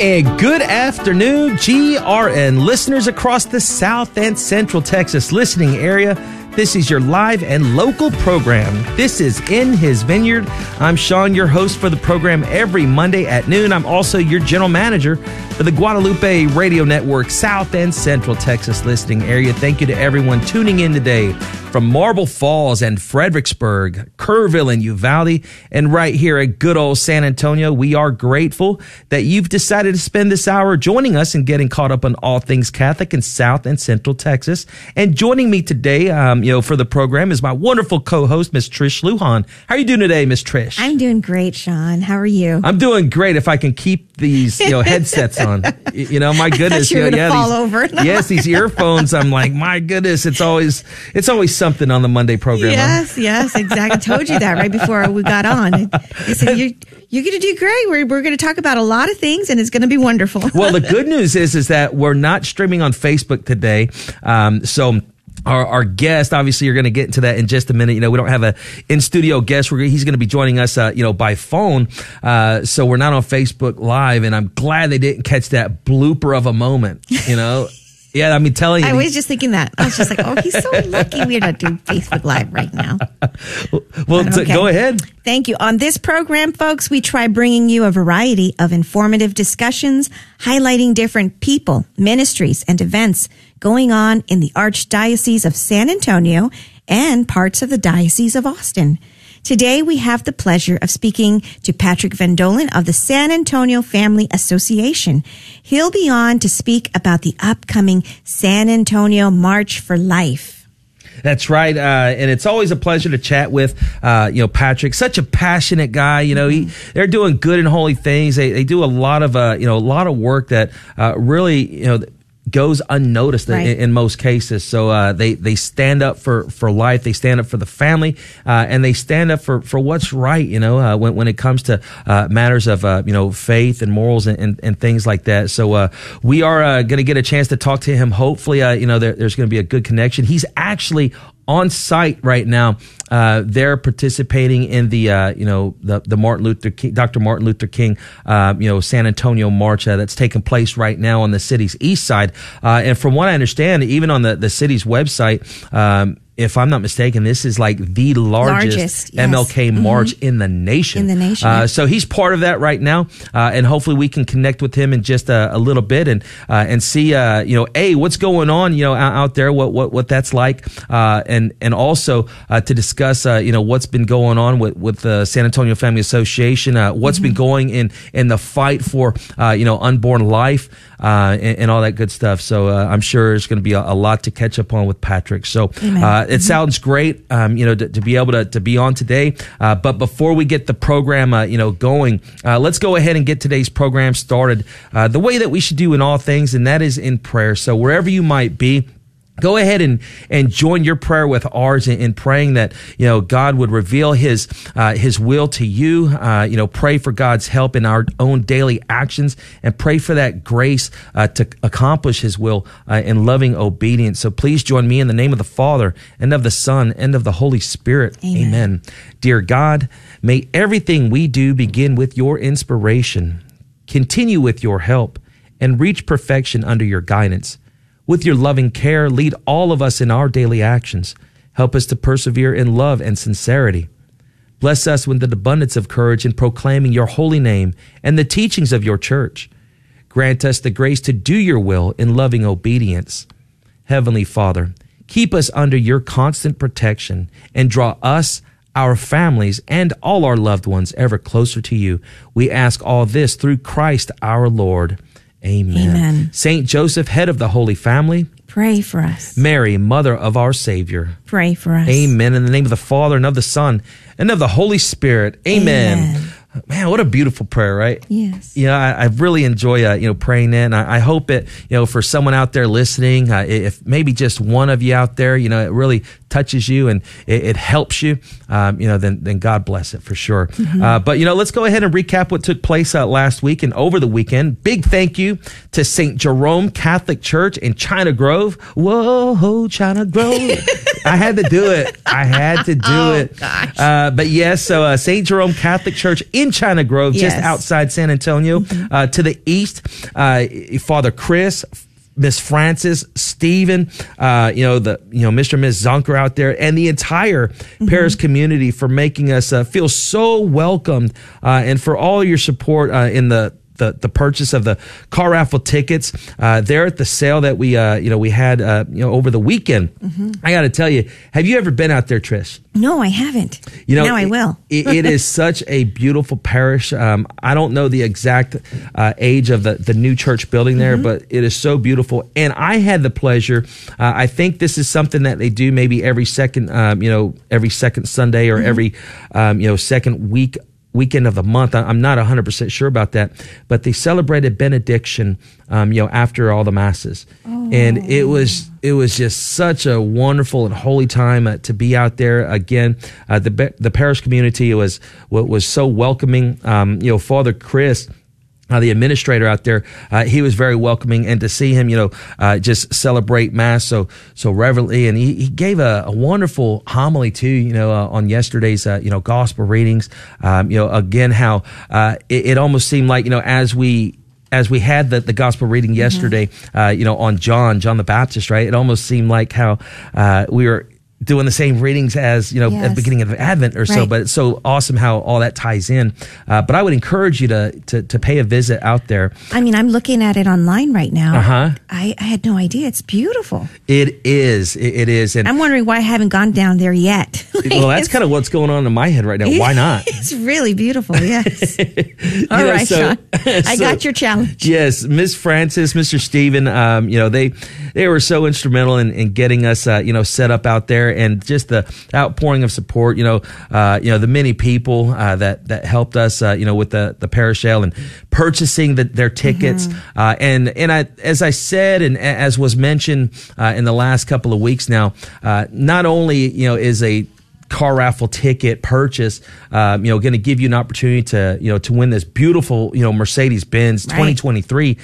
And good afternoon, GRN listeners across the South and Central Texas listening area. This is your live and local program. This is In His Vineyard. I'm Sean, your host for the program every Monday at noon. I'm also your general manager for the Guadalupe Radio Network, South and Central Texas listening area. Thank you to everyone tuning in today from Marble Falls and Fredericksburg, Kerrville and Uvalde, and right here at good old San Antonio. We are grateful that you've decided to spend this hour joining us and getting caught up on all things Catholic in South and Central Texas. And joining me today, um, you know, for the program is my wonderful co-host, Miss Trish Lujan. How are you doing today, Miss Trish? I'm doing great, Sean. How are you? I'm doing great if I can keep these, you know, headsets on. you know, my goodness. you know, yeah, fall these, over. yes, these earphones. I'm like, my goodness, it's always, it's always something on the Monday program. Yes, huh? yes, exactly. I told you that right before we got on. I said, you're, you're going to do great. We're, we're going to talk about a lot of things and it's going to be wonderful. well, the good news is, is that we're not streaming on Facebook today. Um, so, our, our guest, obviously, you're going to get into that in just a minute. You know, we don't have a in studio guest. We're, he's going to be joining us, uh, you know, by phone. Uh, so we're not on Facebook Live, and I'm glad they didn't catch that blooper of a moment. You know. Yeah, I mean, telling you. I was just thinking that. I was just like, oh, he's so lucky we're not doing Facebook Live right now. well, okay. go ahead. Thank you. On this program, folks, we try bringing you a variety of informative discussions highlighting different people, ministries, and events going on in the Archdiocese of San Antonio and parts of the Diocese of Austin. Today we have the pleasure of speaking to Patrick Von Dohlen of the San Antonio Family Association. He'll be on to speak about the upcoming San Antonio March for Life. That's right, uh, and it's always a pleasure to chat with uh, you know Patrick. Such a passionate guy. You know, he they're doing good and holy things. They they do a lot of uh, you know a lot of work that uh, really you know goes unnoticed right. in, in, most cases. So uh, they they stand up for, for life. They stand up for the family, uh, and they stand up for, for what's right. You know, uh, when when it comes to uh, matters of uh, you know faith and morals and, and, and things like that. So uh, we are going to get a chance to talk to him. Hopefully, you know, there, there's going to be a good connection. He's actually on site right now. Uh, they're participating in the uh, you know the the Martin Luther King, Dr. Martin Luther King uh, you know San Antonio March uh, that's taking place right now on the city's east side. Uh, and from what I understand, even on the the city's website. Um, if I'm not mistaken, this is like the largest, largest yes. MLK mm-hmm. march in the nation. In the nation. Uh, so he's part of that right now, uh, and hopefully we can connect with him in just a, a little bit and uh, and see, uh, you know, a what's going on, you know, out, out there, what what what that's like, uh, and and also uh, to discuss, you know, what's been going on with with the San Antonio Family Association, what's mm-hmm. been going in in the fight for, you know, unborn life uh, and, and, all that good stuff. So uh, I'm sure there's going to be a, a, lot to catch up on with Patrick. So uh, it mm-hmm. sounds great, um, you know, to, to, be able to, to be on today. Uh, but before we get the program, uh, you know, going, uh, let's go ahead and get today's program started the way that we should do in all things, and that is in prayer. So wherever you might be, go ahead and and join your prayer with ours in, in praying that you know God would reveal His uh, His will to you. Uh, you know, pray for God's help in our own daily actions, and pray for that grace uh, to accomplish His will uh, in loving obedience. So please join me in the name of the Father and of the Son and of the Holy Spirit. Amen. Amen. Dear God, may everything we do begin with Your inspiration, continue with Your help, and reach perfection under Your guidance. With your loving care, lead all of us in our daily actions. Help us to persevere in love and sincerity. Bless us with an abundance of courage in proclaiming your holy name and the teachings of your church. Grant us the grace to do your will in loving obedience. Heavenly Father, keep us under your constant protection and draw us, our families, and all our loved ones ever closer to you. We ask all this through Christ our Lord. Amen. Amen. Saint Joseph, head of the Holy Family, pray for us. Mary, mother of our Savior, pray for us. Amen. In the name of the Father and of the Son and of the Holy Spirit. Amen. Amen. Man, what a beautiful prayer, right? Yes. Yeah, I, I really enjoy, uh, you know, praying in. I, I, hope it, you know, for someone out there listening, uh, if maybe just one of you out there, you know, it really touches you and it, it helps you, um, you know, then, then God bless it for sure. Mm-hmm. Uh, but, you know, let's go ahead and recap what took place uh, last week and over the weekend. Big thank you to St. Jerome Catholic Church in China Grove. Whoa, whoa, China Grove. I had to do it. I had to do oh, it. Gosh. Uh, but yes, so uh, St. Jerome Catholic Church in China Grove, just outside San Antonio. Uh, to the east, uh, Father Chris, Miss Francis, Stephen, uh, you know, the, you know, Mr. and Miss Zonker out there and the entire Paris community for making us uh, feel so welcomed uh, and for all your support uh, in the, the, the purchase of the car raffle tickets uh, there at the sale that we uh, you know we had uh, you know over the weekend. I got to tell you, have you ever been out there, Trish? No, I haven't. You know, now I will. it- it is such a beautiful parish. Um, I don't know the exact uh, age of the, the new church building there, Mm-hmm. but it is so beautiful. And I had the pleasure. Uh, I think this is something that they do maybe every second, um, you know, every second Sunday or Mm-hmm. every, um, you know, second week weekend of the month. I'm not 100% sure about that, but they celebrated benediction, um, you know, after all the masses. And it was, it was just such a wonderful and holy time uh, to be out there again. Uh, the, the parish community was, wa- was so welcoming. Um, you know, Father Chris, uh, the administrator out there, uh, he was very welcoming, and to see him, you know, uh, just celebrate mass so so reverently, and he, he gave a, a wonderful homily too, you know, uh, on yesterday's uh, you know gospel readings. Um, you know, again how uh, it, it almost seemed like you know as we as we had the, the gospel reading yesterday, uh, you know, on John, John the Baptist, right? It almost seemed like how uh, we were doing the same readings as, you know, at the beginning of Advent or so, Right. but it's so awesome how all that ties in. Uh, but I would encourage you to, to, to pay a visit out there. I mean, I'm looking at it online right now. Uh-huh. I, I had no idea. It's beautiful. It is, it, it is. And I'm wondering why I haven't gone down there yet. well, that's kind of what's going on in my head right now. Why not? It's really beautiful. Yes. All know, right, so- Sean. I so- got your challenge. Yes, Miss Francis, Mr. Steven, um, you know, they they were so instrumental in, in getting us, uh, you know, set up out there, and just the outpouring of support. You know, uh, you know, the many people uh, that that helped us, uh, you know, with the the parishale and purchasing the, their tickets, uh, and and I, as I said, and as was mentioned uh, in the last couple of weeks now, uh, not only you know is a car raffle ticket purchase, um, you know, going to give you an opportunity to, you know, to win this beautiful, you know, Mercedes Benz Right. 2023.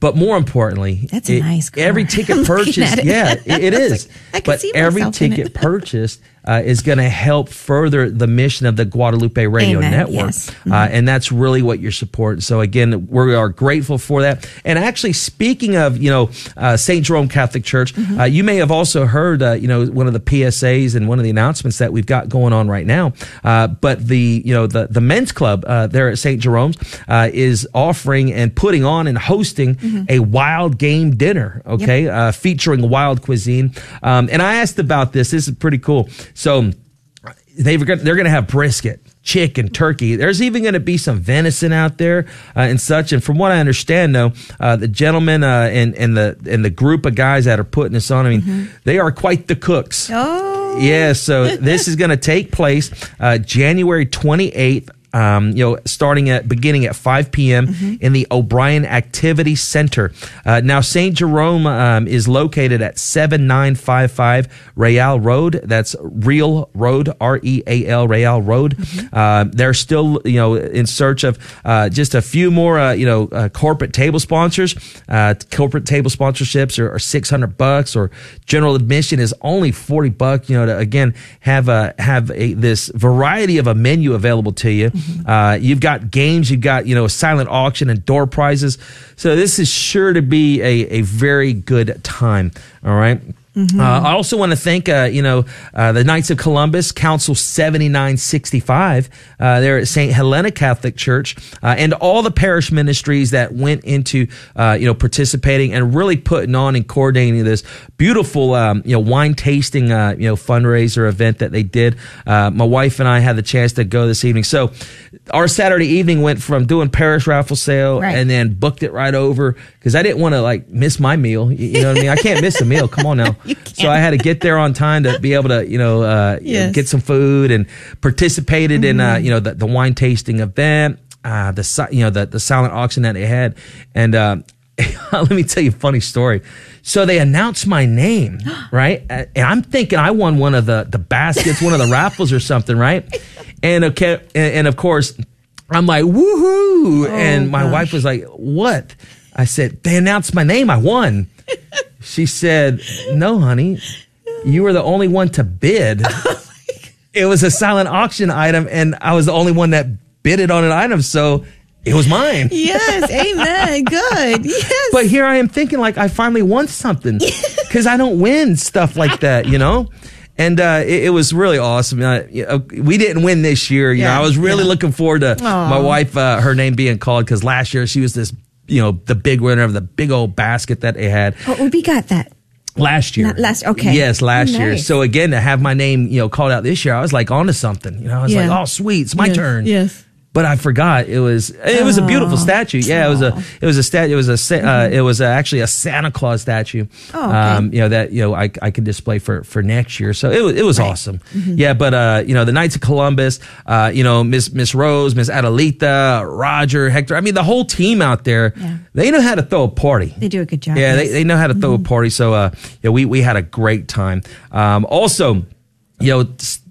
But more importantly, That's a it- nice car. every ticket purchased, yeah, it, it is. like, I can but see every ticket purchased uh, is going to help further the mission of the Guadalupe Radio Amen, Network, yes. Mm-hmm. uh, and that's really what you're supporting. So again, we are grateful for that. And actually, speaking of, you know, uh, St. Jerome Catholic Church, Mm-hmm. uh, you may have also heard, uh, you know, one of the PSAs and one of the announcements that we've got going on right now. Uh, but the, you know, the the men's club uh, there at St. Jerome's uh, is offering and putting on and hosting Mm-hmm. a wild game dinner. Okay, uh, featuring wild cuisine. Um, and I asked about this. This is pretty cool. So they've got, they're going to have brisket, chicken, turkey. There's even going to be some venison out there uh, and such. And from what I understand, though, uh, the gentlemen uh, and and the and the group of guys that are putting this on, I mean, they are quite the cooks. Oh. Yeah, so this is going to take place uh, January 28th. Um, you know, starting at beginning at 5 p.m. Mm-hmm. in the O'Brien Activity Center. Uh, now, St. Jerome um, is located at 7955 Real Road. That's Real Road, R E A L, Real Road. Mm-hmm. Uh, they're still, you know, in search of uh, just a few more, uh, you know, uh, corporate table sponsors. Uh, corporate table sponsorships are, are 600 bucks, or general admission is only 40 bucks. You know, to again have a have a this variety of a menu available to you. Uh, you've got games, you've got you know a silent auction and door prizes. So this is sure to be a a very good time. All right. Uh, I also want to thank, uh, you know, uh, the Knights of Columbus, Council 7965, uh, there at St. Helena Catholic Church, uh, and all the parish ministries that went into, uh, you know, participating and really putting on and coordinating this beautiful, um, you know, wine tasting, uh, you know, fundraiser event that they did. Uh, my wife and I had the chance to go this evening. So our Saturday evening went from doing parish raffle sale Right. and then booked it right over because I didn't want to like miss my meal. You you know what I mean? I can't miss a meal. Come on now. So I had to get there on time to be able to, you know, uh, you know, get some food and participated in, uh, you know, the, the wine tasting event, uh, the, you know, the, the silent auction that they had. And, uh, let me tell you a funny story. So they announced my name, right? And I'm thinking I won one of the, the baskets, one of the raffles or something, right? And okay, and, and of course, I'm like, woohoo. and my gosh. wife was like, what? I said, they announced my name. I won. She said, no, honey, you were the only one to bid. it was a silent auction item and I was the only one that bid it on an item, so it was mine. Yes, amen. Good. Yes. But here I am thinking like I finally won something because I don't win stuff like that, you know. And uh, it, it was really awesome. Uh, you know, we didn't win this year. You Yeah, know, I was really yeah. looking forward to my wife, uh, her name being called because last year she was this, you know, the big winner of the big old basket that they had oh, we got that. last year. Not last- okay. Yes, last year. So again, to have my name, you know, called out this year, I was like onto something. You know, I was Yeah. like, oh, sweet, it's my Yes, turn. yes. But I forgot it was it was a beautiful Oh. statue. Yeah, it was a it was a stat it was a uh, it was uh actually a Santa Claus statue. Mm-hmm. Oh, okay. you know that you know I I could display for for next year. So it was it was awesome. Mm-hmm. Yeah, but uh you know the Knights of Columbus, uh you know Miss Miss Rose, Miss Adelita, Roger, Hector. I mean the whole team out there. Yeah. They know how to throw a party. They do a good job. Yeah, they, yes. they know how to throw a party. So, uh, yeah, we, we had a great time. Um, also, you know,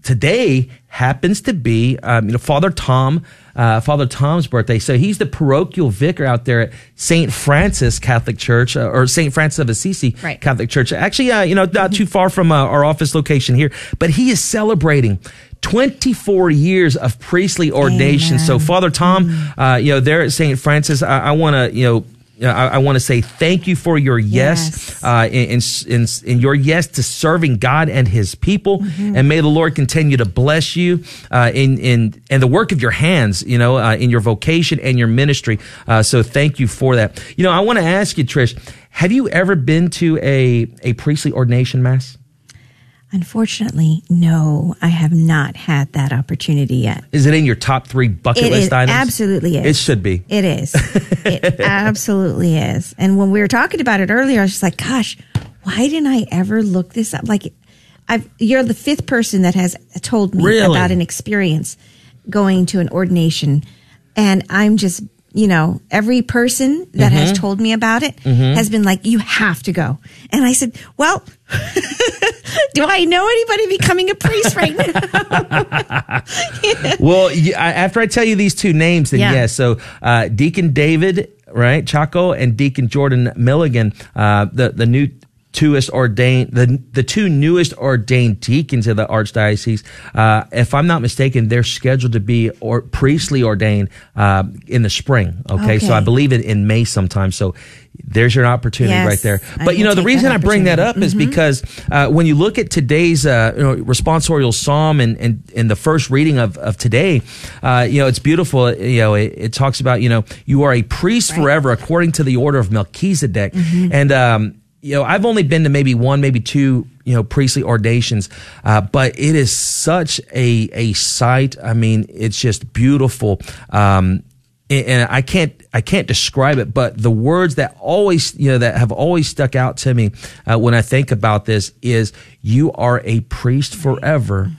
today happens to be, um, you know, Father Tom, uh, Father Tom's birthday. So he's the parochial vicar out there at St. Francis Catholic Church, uh, or St. Francis of Assisi Right. Catholic Church. Actually, uh, you know, not too far from uh, our office location here, but he is celebrating 24 years of priestly ordination. So, Father Tom, uh, you know, there at St. Francis, I, I want to, you know, I, I want to say thank you for your yes, Yes. uh, in, in, in, in your yes to serving God and His people, and may the Lord continue to bless you uh, in in and the work of your hands, you know, uh, in your vocation and your ministry. Uh, so thank you for that. You know, I want to ask you, Trish, have you ever been to a a priestly ordination mass? Unfortunately, no, I have not had that opportunity yet. Is it in your top three bucket It list is items? absolutely is. It should be. It is. It absolutely is. And when we were talking about it earlier, I was just like, gosh, why didn't I ever look this up? Like, I've, you're the fifth person that has told me Really? about an experience going to an ordination. And I'm just, you know, every person that has Mm-hmm. told me about it has been like, you have to go. And I said, well, do I know anybody becoming a priest right now? Well, after I tell you these two names, then Yeah. yes. So uh, Deacon David, right, Chaco, and Deacon Jordan Milligan, uh, the the new twoest ordained the the two newest ordained deacons of the archdiocese. Uh, if I'm not mistaken, they're scheduled to be or priestly ordained uh, in the spring. Okay, so I believe it in May sometime. So. There's your opportunity Yes, right there. But you know, the reason I bring that up opportunity. is because uh, when you look at today's uh, you know, responsorial psalm and, and, and the first reading of, of today, uh, you know, it's beautiful. You know, it, it talks about, you know, you are a priest forever according to the order of Melchizedek. Mm-hmm. And, um, you know, I've only been to maybe one, maybe two, you know, priestly ordinations, uh, but it is such a, a sight. I mean, it's just beautiful. Um, and- I can't I can't describe it, but the words that always you know that have always stuck out to me uh, when I think about this is you are a priest forever.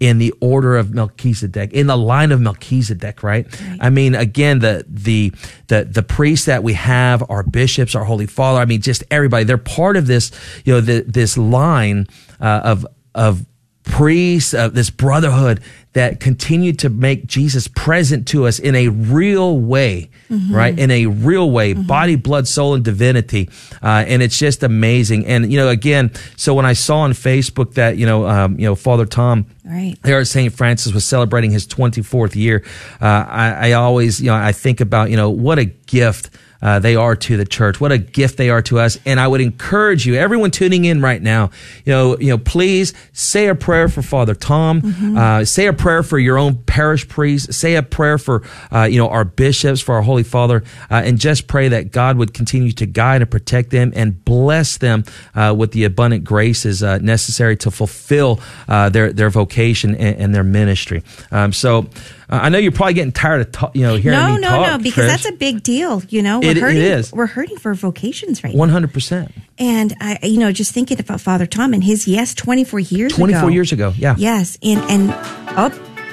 In the order of Melchizedek, in the line of Melchizedek, right? I mean, again, the the the the priests that we have, our bishops, our Holy Father. I mean, just everybody. They're part of this, you know, the, this line uh, of of priests of this brotherhood that continue to make Jesus present to us in a real way, right? In a real way, body, blood, soul, and divinity. Uh, and it's just amazing. And, you know, again, so when I saw on Facebook that, you know, um, you know, Father Tom, Right. there at St. Francis was celebrating his 24th year. Uh, I, I always, you know, I think about, you know, what a gift uh, they are to the church. What a gift they are to us. And I would encourage you, everyone tuning in right now, you know, you know, please say a prayer for Father Tom. Uh, say a prayer for your own parish priest. Say a prayer for, uh, you know, our bishops, for our Holy Father, uh, and just pray that God would continue to guide and protect them and bless them uh, with the abundant graces uh, necessary to fulfill uh, their their vocation and, and their ministry. Um, so I know you're probably getting tired of ta- you know hearing No, me no, talk. no, because Trish. that's a big deal. You know, we're It- it hurting. is. We're hurting for vocations right now. one hundred percent. And I, you know, just thinking about Father Tom and his yes, twenty four years, 24 ago. years ago, yeah. yes, and and oh,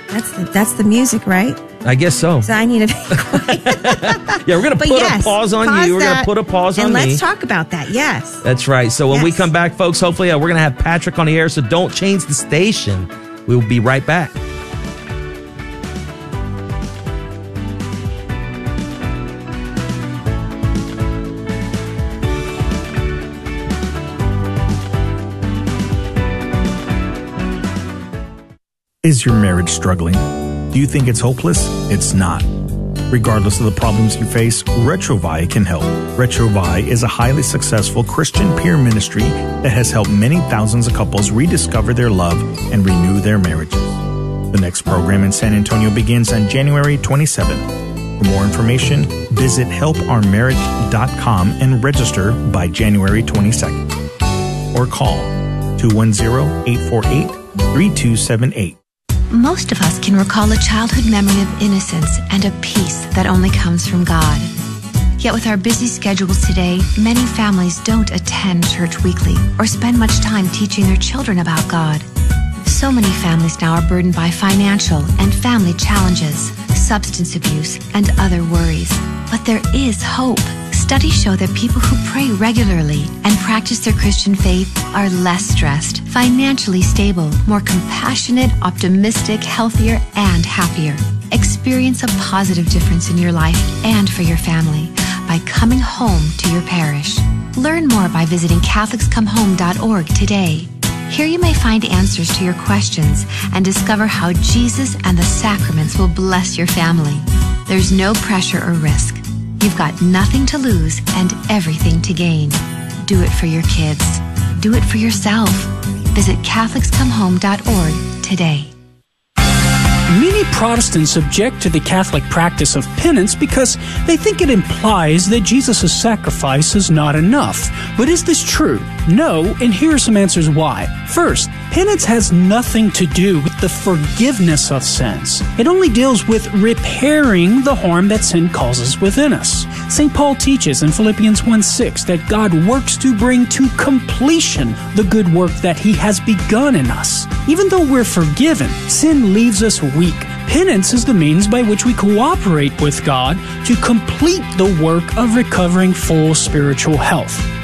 that's the, that's the music, right? I guess so. So I need to. Yeah, we're gonna put yes, a pause on pause you. We're that, gonna put a pause on and let's talk about that. Yes, That's right. So when we come back, folks, hopefully uh, we're gonna have Patrick on the air. So don't change the station. We will be right back. Is your marriage struggling? Do you think it's hopeless? It's not. Regardless of the problems you face, Retrouvaille can help. Retrouvaille is a highly successful Christian peer ministry that has helped many thousands of couples rediscover their love and renew their marriages. The next program in San Antonio begins on January 27th. For more information, visit helpourmarriage.com and register by January 22nd. Or call 210 848 3278. Most of us can recall a childhood memory of innocence and a peace that only comes from God. Yet with our busy schedules today, many families don't attend church weekly or spend much time teaching their children about God. So many families now are burdened by financial and family challenges, substance abuse, and other worries. But there is hope. Studies show that people who pray regularly and practice their Christian faith are less stressed, financially stable, more compassionate, optimistic, healthier, and happier. Experience a positive difference in your life and for your family by coming home to your parish. Learn more by visiting CatholicsComeHome.org today. Here you may find answers to your questions and discover how Jesus and the sacraments will bless your family. There's no pressure or risk. You've got nothing to lose and everything to gain. Do it for your kids. Do it for yourself. Visit CatholicsComeHome.org today. Many Protestants object to the Catholic practice of penance because they think it implies that Jesus' sacrifice is not enough. But is this true? No, and here are some answers why. First, penance has nothing to do with the forgiveness of sins. It only deals with repairing the harm that sin causes within us. St. Paul teaches in Philippians 1 6 that God works to bring to completion the good work that he has begun in us. Even though we're forgiven, sin leaves us weak. Penance is the means by which we cooperate with God to complete the work of recovering full spiritual health.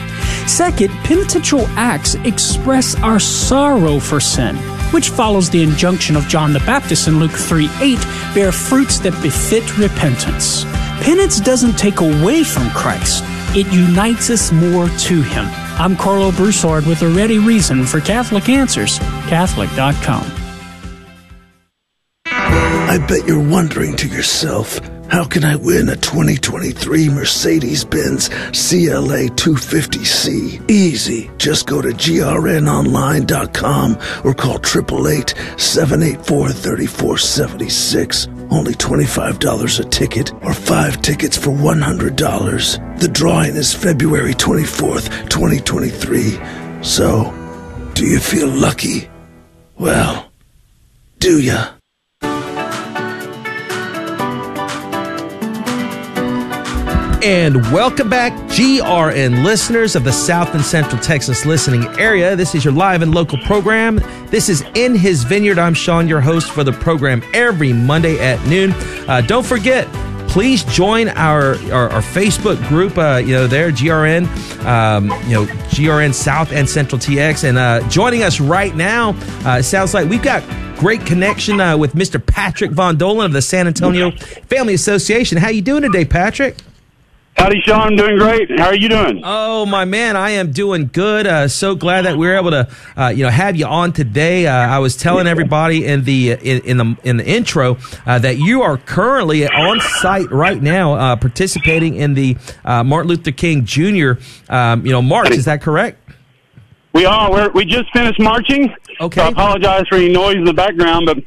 Second, penitential acts express our sorrow for sin, which follows the injunction of John the Baptist in Luke 3 8 bear fruits that befit repentance. Penance doesn't take away from Christ, it unites us more to Him. I'm Karlo Broussard with a ready reason for Catholic Answers, Catholic.com. I bet you're wondering to yourself, how can I win a 2023 Mercedes Benz CLA 250C? Easy. Just go to grnonline.com or call 888 784 3476. Only $25 a ticket or five tickets for $100. The drawing is February 24th, 2023. So, do you feel lucky? Well, do ya? And welcome back, GRN listeners of the South and Central Texas listening area. This is your live and local program. This is In His Vineyard. I'm Sean, your host for the program every Monday at noon. Uh, don't forget, please join our our, our Facebook group. Uh, you know, there GRN, um, you know GRN South and Central TX, and uh, joining us right now. Uh, sounds like we've got great connection uh, with Mr. Patrick Von Dohlen of the San Antonio Family Association. How you doing today, Patrick? Howdy, Sean. I'm doing great. How are you doing? Oh, my man, I am doing good. Uh, so glad that we were able to, uh, you know, have you on today. Uh, I was telling everybody in the in, in the in the intro uh, that you are currently on site right now, uh, participating in the uh, Martin Luther King Jr. Um, you know, march. Is that correct? We are. We're, we just finished marching. Okay. So I apologize for any noise in the background, but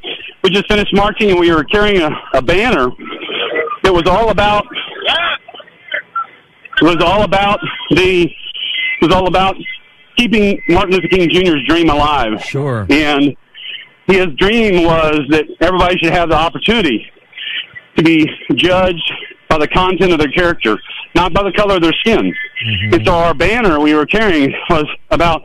we just finished marching and we were carrying a, a banner that was all about was all about the it was all about keeping Martin Luther King Jr.'s dream alive. Sure. And his dream was that everybody should have the opportunity to be judged by the content of their character, not by the color of their skin. Mm-hmm. And so our banner we were carrying was about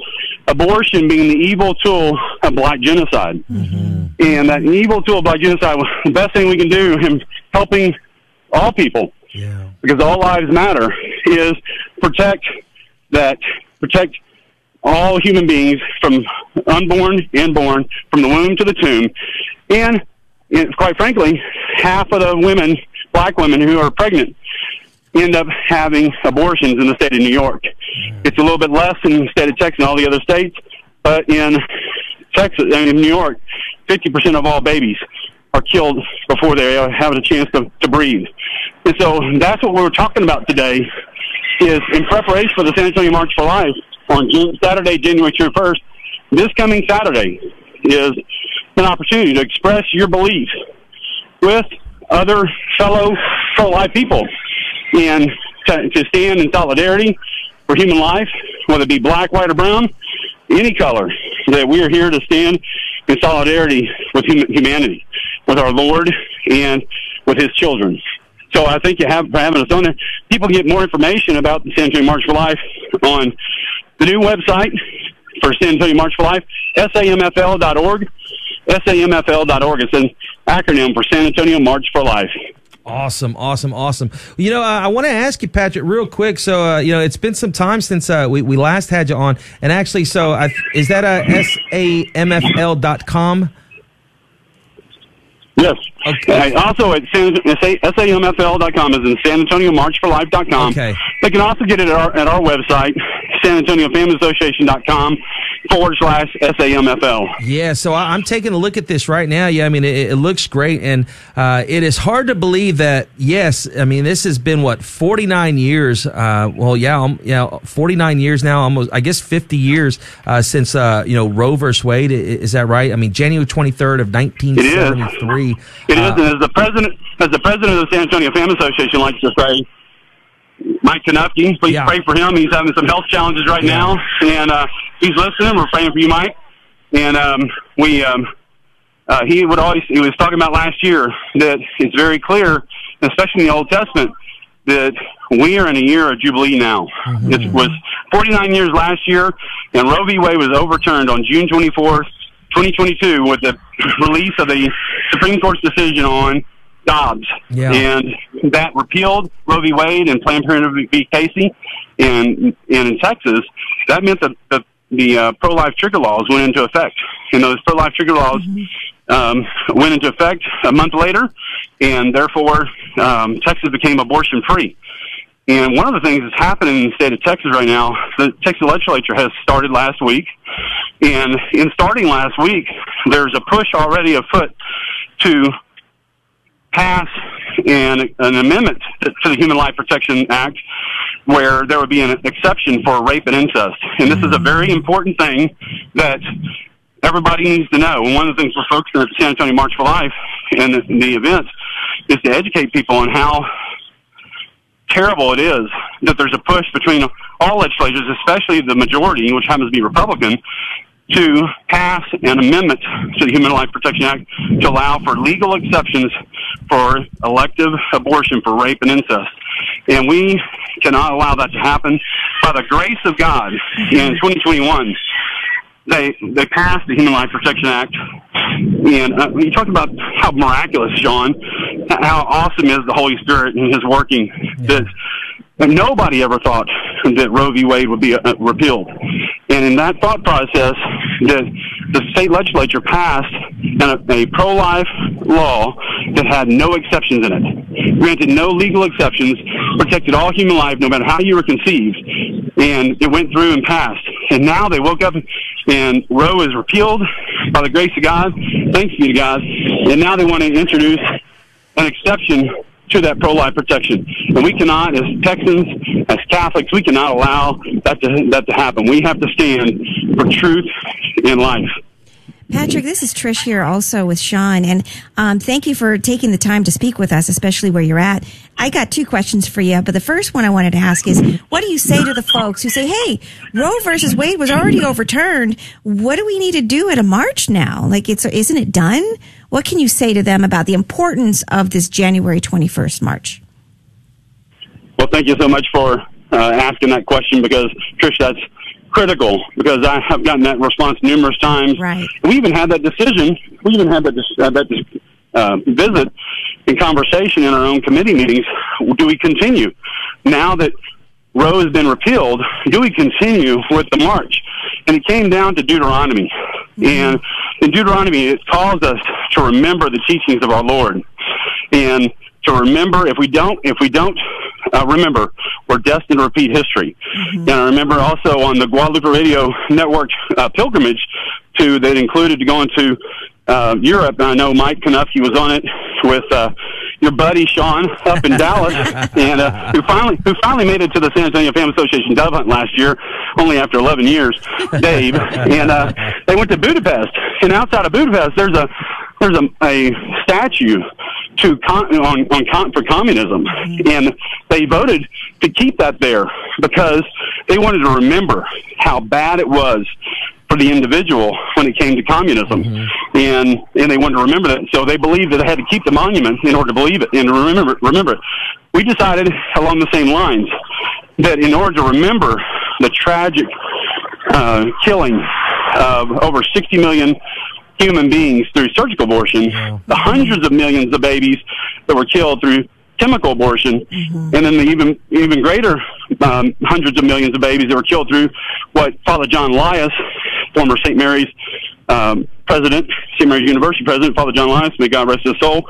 abortion being the evil tool of black genocide. Mm-hmm. And that evil tool of black genocide was the best thing we can do in helping all people. Yeah. Because all lives matter is protect that protect all human beings from unborn and born from the womb to the tomb and, and quite frankly half of the women black women who are pregnant end up having abortions in the state of New York. It's a little bit less in the state of Texas and all the other states, but in Texas and in New York, 50% of all babies are killed before they have a chance to, to breathe. And so that's what we're talking about today is in preparation for the San Antonio March for Life on June, Saturday, January 21st. This coming Saturday is an opportunity to express your belief with other fellow pro-life people and to, to stand in solidarity for human life, whether it be black, white, or brown, any color, that we are here to stand in solidarity with hum- humanity, with our Lord, and with His children. So I think you have for having us on there. People can get more information about the San Antonio March for Life on the new website for San Antonio March for Life, samfl.org. samfl.org. It's an acronym for San Antonio March for Life. Awesome, awesome, awesome. You know, uh, I want to ask you, Patrick, real quick. So, uh, you know, it's been some time since uh, we, we last had you on. And actually, so I, is that a samfl.com? Yes. Okay. Uh, also at samfl.com is in San Antonio March for Life.com. Okay. They can also get it at our, at our website, San Antonio Family Association.com forward slash SAMFL. Yeah, so I, am taking a look at this right now. Yeah, I mean, it, it looks great. And uh, it is hard to believe that, yes, I mean, this has been, what, 49 years? Uh, well, yeah, um, yeah, 49 years now, almost, I guess 50 years uh, since, uh, you know, Roe versus Wade. Is that right? I mean, January 23rd of 1973. It is. It is. Uh, and as the president, as the president of the San Antonio Family Association likes to say, Mike Knuffke. Please yeah. pray for him. He's having some health challenges right yeah. now, and uh, he's listening. We're praying for you, Mike. And um, we, um, uh, he would always, he was talking about last year that it's very clear, especially in the Old Testament, that we are in a year of jubilee now. Mm-hmm. It was 49 years last year, and Roe v. Wade was overturned on June 24th, 2022, with the release of the Supreme Court's decision on Dobbs. Yeah. And that repealed Roe v. Wade and Planned Parenthood v. Casey. And, and in Texas, that meant that the, the uh, pro-life trigger laws went into effect. And those pro-life trigger laws mm-hmm. um, went into effect a month later, and therefore um, Texas became abortion-free. And one of the things that's happening in the state of Texas right now, the Texas legislature has started last week. And in starting last week, there's a push already afoot to pass an, an amendment to the Human Life Protection Act where there would be an exception for rape and incest. And this is a very important thing that everybody needs to know. And one of the things we're focusing at the San Antonio March for Life and the, the events is to educate people on how terrible it is that there's a push between all legislators, especially the majority, which happens to be Republican, to pass an amendment to the Human Life Protection Act to allow for legal exceptions for elective abortion for rape and incest. And we cannot allow that to happen. By the grace of God, in 2021, they they passed the Human Life Protection Act, and uh, you talk about how miraculous, Sean, how awesome is the Holy Spirit and His working. That and nobody ever thought that Roe v. Wade would be uh, repealed. And in that thought process, the, the state legislature passed a, a pro-life law that had no exceptions in it, granted no legal exceptions, protected all human life no matter how you were conceived, and it went through and passed. And now they woke up and Roe is repealed by the grace of God. Thanks be to God. And now they want to introduce an exception to that pro-life protection. And we cannot, as Texans, as Catholics, we cannot allow that to, that to happen. We have to stand for truth in life. Patrick, this is Trish here also with Sean, and um, thank you for taking the time to speak with us, especially where you're at. I got two questions for you, but the first one I wanted to ask is, what do you say to the folks who say, "Hey, Roe versus Wade was already overturned. What do we need to do at a march now? Like, it's isn't it done? What can you say to them about the importance of this January 21st march?" Well, thank you so much for uh, asking that question because Trish, that's critical because I have gotten that response numerous times. Right. We even had that decision. We even had that uh, that uh, visit and conversation in our own committee meetings. Do we continue now that Roe has been repealed? Do we continue with the march? And it came down to Deuteronomy, mm-hmm. and in Deuteronomy it calls us to remember the teachings of our Lord, and to remember if we don't if we don't uh, remember, we're destined to repeat history. Mm-hmm. And I remember also on the Guadalupe Radio Network uh, pilgrimage to that included going to uh, Europe. And I know Mike Knuffke was on it with uh, your buddy Sean up in Dallas, and uh, who finally who finally made it to the San Antonio Family Association dove hunt last year, only after 11 years, Dave. and uh, they went to Budapest, and outside of Budapest, there's a there's a, a statue to con- on, on con- for communism, and they voted to keep that there because they wanted to remember how bad it was for the individual when it came to communism, and and they wanted to remember that. So they believed that they had to keep the monument in order to believe it and to remember remember it. We decided along the same lines that in order to remember the tragic uh, killing of over 60 million human beings through surgical abortion, the hundreds of millions of babies that were killed through chemical abortion, and then the even even greater um, hundreds of millions of babies that were killed through what Father John Lias, former St. Mary's um, president, St. Mary's University president, Father John Lias, may God rest his soul,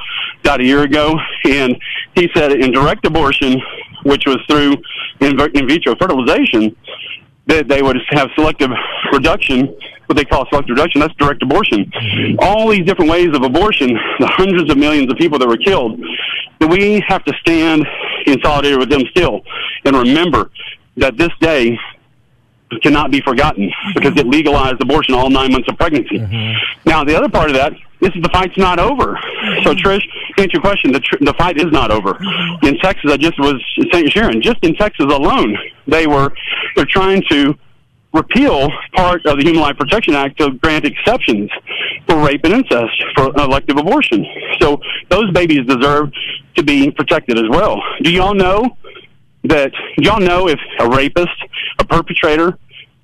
died a year ago, and he said in direct abortion, which was through in, in vitro fertilization, that they would have selective reduction, what they call selective reduction, that's direct abortion. All these different ways of abortion, the hundreds of millions of people that were killed, that we have to stand in solidarity with them still and remember that this day cannot be forgotten because it legalized abortion all nine months of pregnancy. Mm-hmm. Now, the other part of that is the fight's not over. So, Trish, to answer your question, the, tr- the fight is not over. In Texas, I just was St. Sharon, just in Texas alone, they were, they're trying to repeal part of the Human Life Protection Act to grant exceptions for rape and incest for elective abortion. So those babies deserve to be protected as well. Do y'all know that? Y'all know if a rapist, a perpetrator,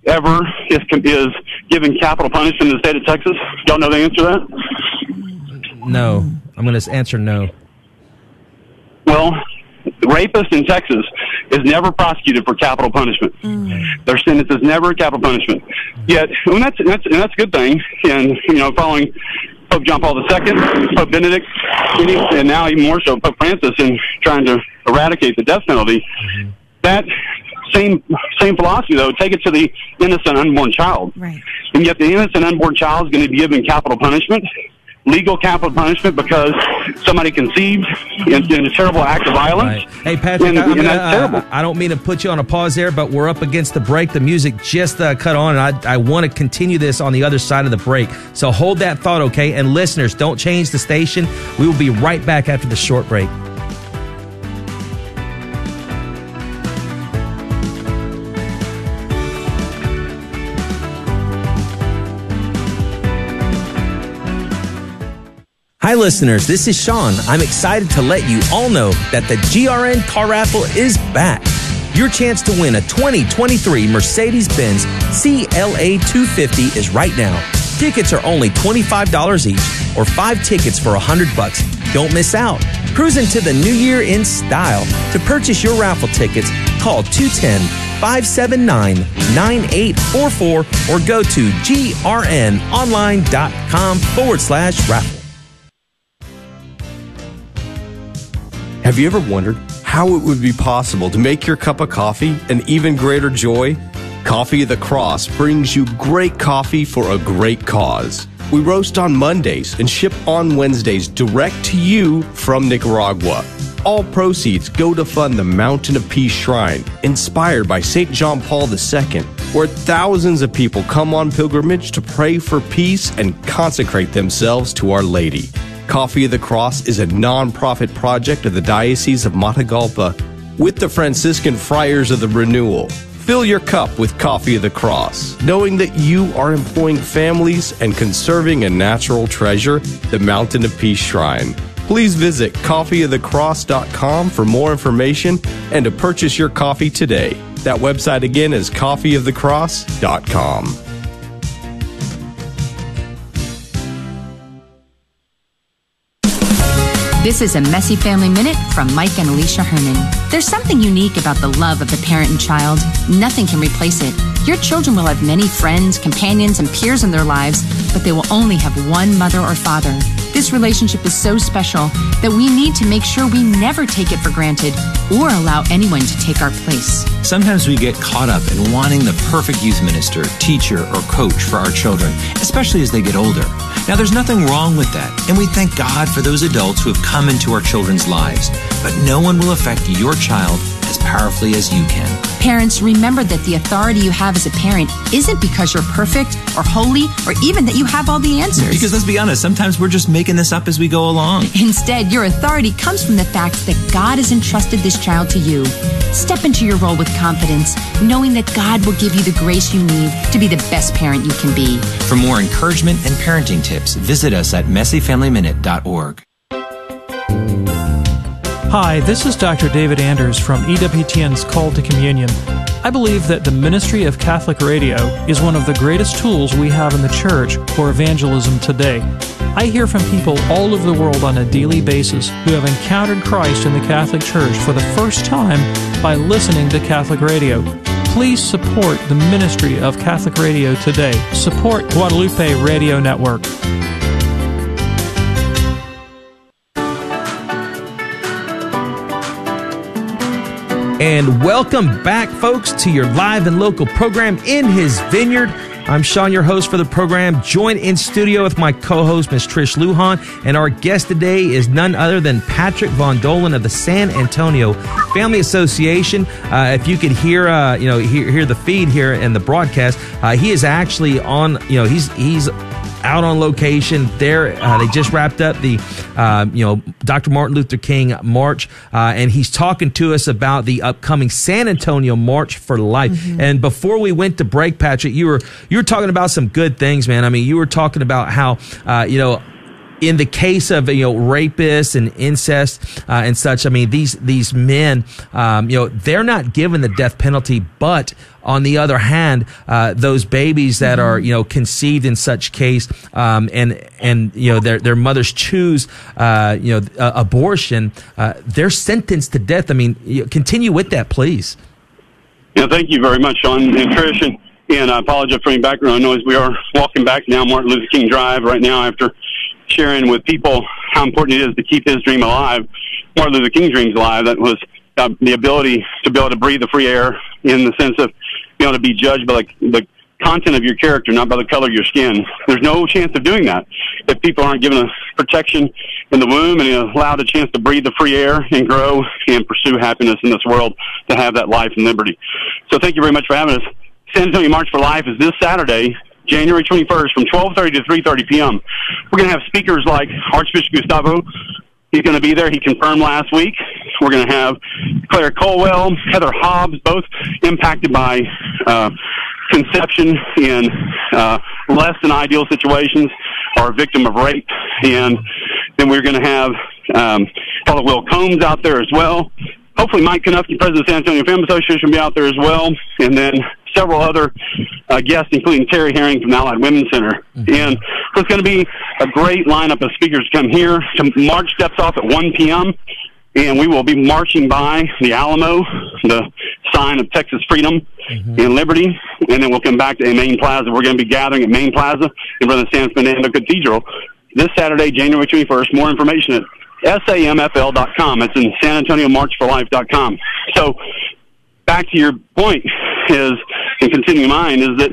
ever is is given capital punishment in the state of Texas? Y'all know the answer to that? No, I'm going to answer no. Well, rapist in Texas is never prosecuted for capital punishment. Mm. Their sentence is never capital punishment. Yet, and that's that's and that's a good thing. And you know, following Pope John Paul II, Pope Benedict, and now even more so Pope Francis, in trying to eradicate the death penalty. That same same philosophy, though, take it to the innocent unborn child. Right. And yet, the innocent unborn child is going to be given capital punishment, legal capital punishment, because somebody conceived in, in a terrible act of violence. Right. Hey, Patrick, And- I, I'm and gonna, terrible. uh, I don't mean to put you on a pause there, but we're up against the break. The music just uh, cut on, and I, I want to continue this on the other side of the break. So hold that thought, okay? And listeners, don't change the station. We will be right back after the short break. Hi, listeners. This is Sean. I'm excited to let you all know that the GRN car raffle is back. Your chance to win a 2023 Mercedes Benz CLA 250 is right now. Tickets are only $25 each or five tickets for 100 bucks. Don't miss out. Cruise into the new year in style. To purchase your raffle tickets, call 210 579 9844 or go to grnonline.com forward slash raffle. Have you ever wondered how it would be possible to make your cup of coffee an even greater joy? Coffee of the Cross brings you great coffee for a great cause. We roast on Mondays and ship on Wednesdays direct to you from Nicaragua. All proceeds go to fund the Mountain of Peace Shrine, inspired by St. John Paul II, where thousands of people come on pilgrimage to pray for peace and consecrate themselves to Our Lady. Coffee of the Cross is a non-profit project of the Diocese of Matagalpa with the Franciscan Friars of the Renewal. Fill your cup with Coffee of the Cross, knowing that you are employing families and conserving a natural treasure, the Mountain of Peace Shrine. Please visit coffeeofthecross.com for more information and to purchase your coffee today. That website again is coffeeofthecross.com. This is a Messy Family Minute from Mike and Alicia Hernon. There's something unique about the love of the parent and child. Nothing can replace it. Your children will have many friends, companions, and peers in their lives, but they will only have one mother or father. This relationship is so special that we need to make sure we never take it for granted or allow anyone to take our place. Sometimes we get caught up in wanting the perfect youth minister, teacher, or coach for our children, especially as they get older. Now, there's nothing wrong with that, and we thank God for those adults who have come into our children's lives. But no one will affect your child as powerfully as you can. Parents, remember that the authority you have as a parent isn't because you're perfect or holy or even that you have all the answers. Because let's be honest, sometimes we're just making this up as we go along. Instead, your authority comes from the fact that God has entrusted this child to you. Step into your role with confidence, knowing that God will give you the grace you need to be the best parent you can be. For more encouragement and parenting tips, visit us at messyfamilyminute.org. Hi, this is Dr. David Anders from EWTN's Call to Communion. I believe that the ministry of Catholic radio is one of the greatest tools we have in the church for evangelism today. I hear from people all over the world on a daily basis who have encountered Christ in the Catholic Church for the first time by listening to Catholic radio. Please support the ministry of Catholic radio today. Support Guadalupe Radio Network. And welcome back, folks, to your live and local program in his vineyard. I'm Sean, your host for the program, joined in studio with my co-host, Miss Trish Lujan, and our guest today is none other than Patrick Von Dohlen of the San Antonio Family Association. Uh, if you could hear, uh, you know, hear, hear the feed here and the broadcast, uh, he is actually on, you know, he's he's out on location. There, uh, they just wrapped up the, uh, you know, Dr. Martin Luther King March, uh, and he's talking to us about the upcoming San Antonio March for Life. Mm-hmm. And before we went to break, Patrick, you were you were talking about some good things, man. I mean, you were talking about how, uh, you know in the case of you know rapists and incest uh, and such, I mean these these men, um, you know, they're not given the death penalty, but on the other hand, uh, those babies that are you know conceived in such case, um, and and you know their their mothers choose uh, you know uh, abortion, they're sentenced to death. I mean, continue with that, please. Yeah, thank you very much, Sean and Trish. And, and I apologize for any background noise. We are walking back now Martin Luther King Drive right now after sharing with people how important it is to keep his dream alive. Martin Luther King dreams alive. That was uh, the ability to be able to breathe the free air in the sense of being able to be judged by the, the content of your character, not by the color of your skin. There's no chance of doing that if people aren't given a protection in the womb and allowed a chance to breathe the free air and grow and pursue happiness in this world to have that life and liberty. So thank you very much for having us. San Antonio March for Life is this Saturday, January 21st from 12:30 to 3:30 p.m. We're going to have speakers like Archbishop Gustavo. He's going to be there. He confirmed last week. We're going to have Claire Culwell, Heather Hobbs, both impacted by uh, conception in uh, less than ideal situations, or a victim of rape, and then we're going to have um, Father Will Combs out there as well. Hopefully, Mike Knuffke, President of the San Antonio Family Association, will be out there as well, and then several other uh, guests, including Terry Herring from the Allied Women's Center. Mm-hmm. And so it's going to be a great lineup of speakers to come here. To March steps off at 1 p.m. And we will be marching by the Alamo, the sign of Texas freedom mm-hmm. and liberty. And then we'll come back to Main Plaza. We're going to be gathering at Main Plaza in front of the San Fernando Cathedral this Saturday, January 21st. More information at samfl.com. It's in San Antonio March for Life.com. So back to your point is, and continuing mine, is that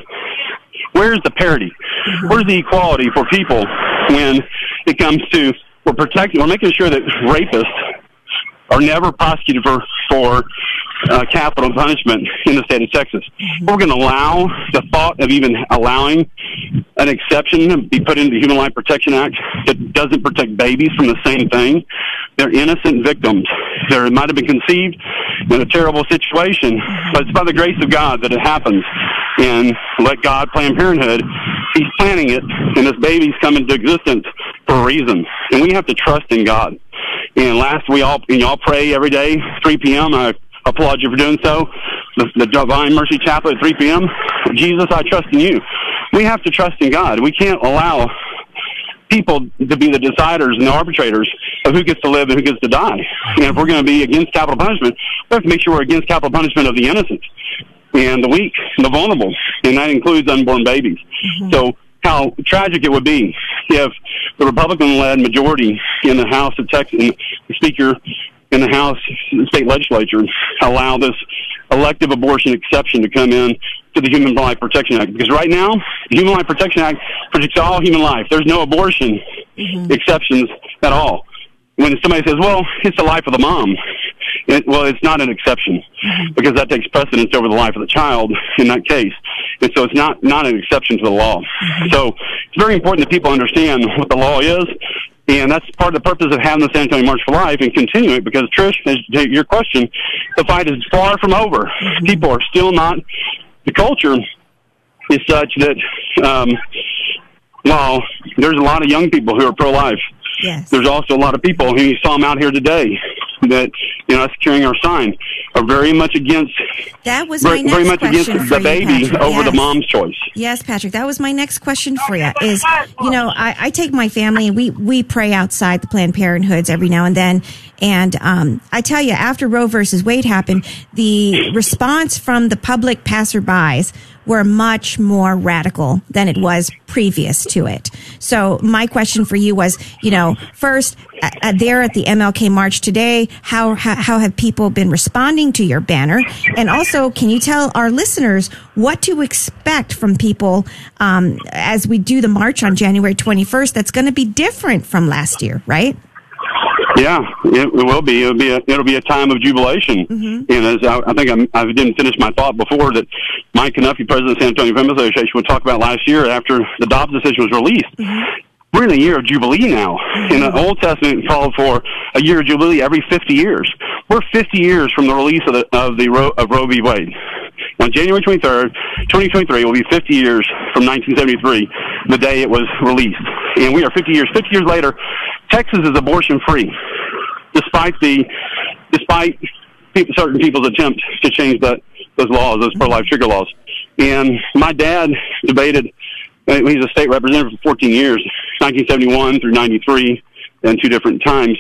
where's the parity? Where's the equality for people when it comes to we're protecting, we're making sure that rapists are never prosecuted for for uh, capital punishment in the state of Texas. We're going to allow the thought of even allowing an exception to be put into the Human Life Protection Act that doesn't protect babies from the same thing. They're innocent victims. They might have been conceived in a terrible situation, but it's by the grace of God that it happens. And let God plan Parenthood. He's planning it, and this baby's come into existence for a reason. And we have to trust in God. And last, we all, and y'all pray every day, 3 p.m. I applaud you for doing so. The, the Divine Mercy Chaplet at 3 p.m. Jesus, I trust in you. We have to trust in God. We can't allow people to be the deciders and the arbitrators of who gets to live and who gets to die. And if we're going to be against capital punishment, we have to make sure we're against capital punishment of the innocent and the weak and the vulnerable, and that includes unborn babies. Mm-hmm. So how tragic it would be if the Republican-led majority in the House of Texas, the Speaker in the House state legislature, allow this elective abortion exception to come in to the Human Life Protection Act. Because right now, the Human Life Protection Act protects all human life. There's no abortion exceptions at all. When somebody says, well, it's the life of the mom, it, well, it's not an exception mm-hmm. because that takes precedence over the life of the child in that case. And so it's not, not an exception to the law. Mm-hmm. So it's very important that people understand what the law is. And that's part of the purpose of having the San Antonio March for Life and continuing it because Trish, to your question, the fight is far from over. Mm-hmm. People are still not, the culture is such that, um, while there's a lot of young people who are pro-life, Yes. there's also a lot of people who you saw them out here today that you know us carrying our sign are very much against That was very, my next very much against the you, baby Patrick. over the Yes. mom's choice. Yes, Patrick, that was my next question for you. Is you know, I, I take my family and we we pray outside the Planned Parenthoods every now and then, and um, I tell you, after Roe versus Wade happened, the response from the public passerbys were much more radical than it was previous to it. So my question for you was, you know, first uh, uh, there at the MLK March today, how, how how have people been responding to your banner, and also can you tell our listeners what to expect from people um, as we do the march on January 21st? That's going to be different from last year, right? Yeah, it, it will be. It'll be a, it'll be a time of jubilation. Mm-hmm. And as I, I think I'm, I didn't finish my thought before that Mike Knuffke, president of the San Antonio Women's Association, would talk about last year after the Dobbs decision was released. Mm-hmm. We're in a year of jubilee now. In the Old Testament, called for a year of jubilee every 50 years. We're 50 years from the release of the of the Roe, of Roe v. Wade. On January 23rd, 2023 will be 50 years from 1973, the day it was released. And we are 50 years. 50 years later, Texas is abortion free, despite the, despite people, certain people's attempt to change that those laws, those pro-life trigger laws. And my dad debated. uh, He's a state representative for 14 years, 1971 through 93, and two different times.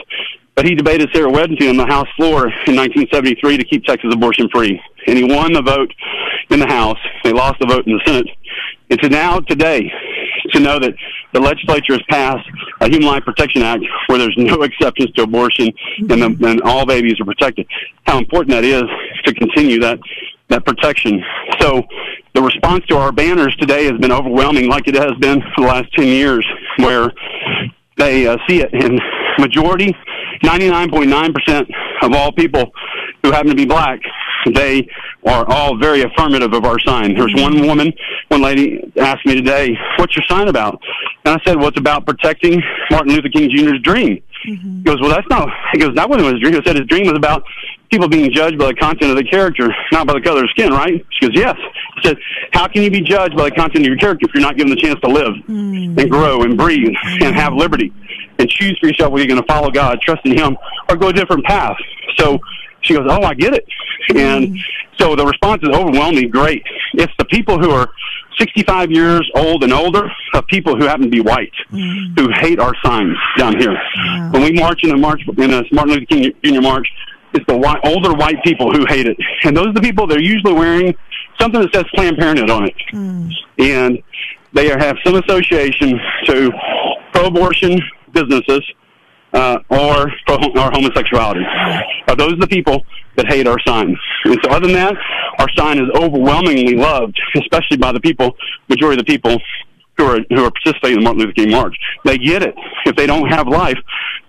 But he debated Sarah Weddington on the House floor in 1973 to keep Texas abortion free, and he won the vote in the House. They lost the vote in the Senate. And to now, today, to know that the legislature has passed a Human Life Protection Act where there's no exceptions to abortion and, the, and all babies are protected. How important that is to continue that that protection. So the response to our banners today has been overwhelming, like it has been for the last ten years, where they uh, see it in majority, 99.9% of all people who happen to be black, they are all very affirmative of our sign. There's one woman, one lady asked me today, what's your sign about? And I said, well, it's about protecting Martin Luther King Jr.'s dream. Mm-hmm. He goes, well, that's not, he goes, that wasn't his dream. He said his dream was about people being judged by the content of the character, not by the color of skin, right? She goes, yes. He said, how can you be judged by the content of your character if you're not given the chance to live mm. and grow and breathe and have liberty and choose for yourself whether you're going to follow God, trust in Him, or go a different path? So she goes, oh, I get it. And mm. so the response is overwhelmingly great. It's the people who are 65 years old and older of people who happen to be white, mm. who hate our signs down here. When we march in a march in a Martin Luther King Jr. march, it's the white, older white people who hate it, and those are the people that are usually wearing something that says Planned Parenthood on it, mm. and they have some association to pro-abortion businesses uh, or pro or homosexuality. Are those the people that hate our sign. And so, other than that, our sign is overwhelmingly loved, especially by the people, majority of the people who are who are participating in the Martin Luther King March. They get it. If they don't have life,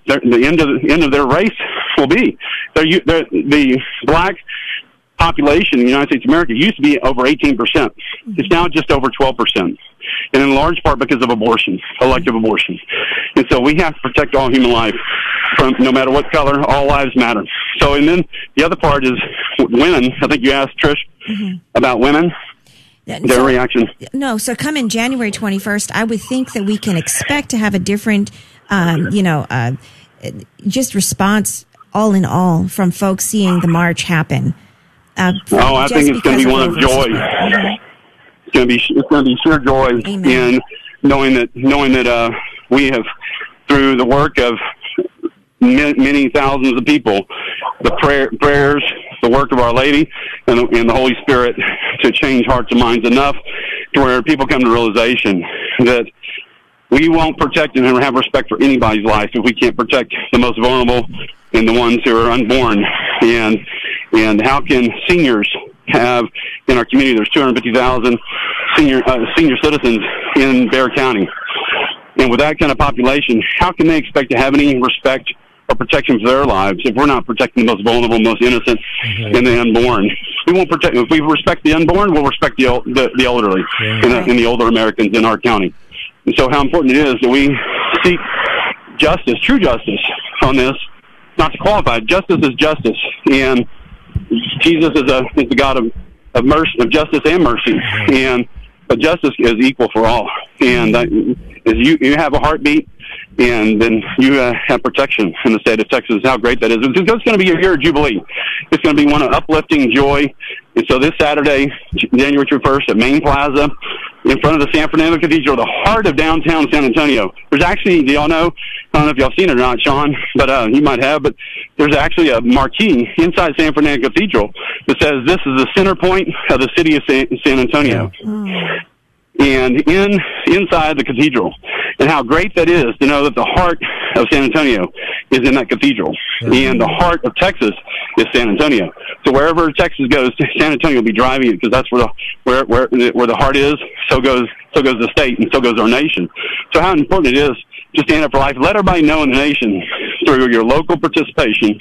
the end of the end of their race will be they're, they're, the black population in the United States of America used to be over 18 percent. It's now just over 12 percent, and in large part because of abortion, elective abortion. And so we have to protect all human life, from no matter what color. All lives matter. So, and then the other part is women. I think you asked Trish about women. Their So- reaction. No, so come in January 21st, I would think that we can expect to have a different, um, you know, uh, just response all in all from folks seeing the march happen. Uh, Oh, I think it's going to be one of joy. Going to be it's going to be sheer joy in knowing that knowing that uh, we have through the work of many, many thousands of people, the prayer, prayers, the work of Our Lady, and the, and the Holy Spirit to change hearts and minds enough to where people come to realization that we won't protect and have respect for anybody's life if we can't protect the most vulnerable and the ones who are unborn. And and how can seniors have in our community? There's 250,000 senior uh, senior citizens in Bexar County, and with that kind of population, how can they expect to have any respect or protection for their lives if we're not protecting the most vulnerable, most innocent, mm-hmm. and the unborn? We won't protect. If we respect the unborn, we'll respect the the, the elderly and, the, uh, and the older Americans in our county. And so, how important it is that we seek justice, true justice, on this. Not to qualify, justice is justice, and Jesus is a is the God of of mercy, of justice and mercy, mm-hmm. and but justice is equal for all. And uh, that is you you have a heartbeat, and then you uh, have protection in the state of Texas. How great that is! It's, going to be a year of jubilee. It's going to be one of uplifting joy. And so this Saturday, January 1st at Main Plaza, in front of the San Fernando Cathedral, the heart of downtown San Antonio. There's actually, do y'all know? I don't know if y'all seen it or not, Sean, but uh, you might have. But there's actually a marquee inside San Fernando Cathedral that says this is the center point of the city of San, San Antonio. And in inside the cathedral, and how great that is to know that the heart of San Antonio is in that cathedral, mm-hmm. and the heart of Texas is San Antonio. So wherever Texas goes, San Antonio will be driving it because that's where the where where where the heart is. So goes so goes the state, and so goes our nation. So how important it is to stand up for life. Let everybody know in the nation through your local participation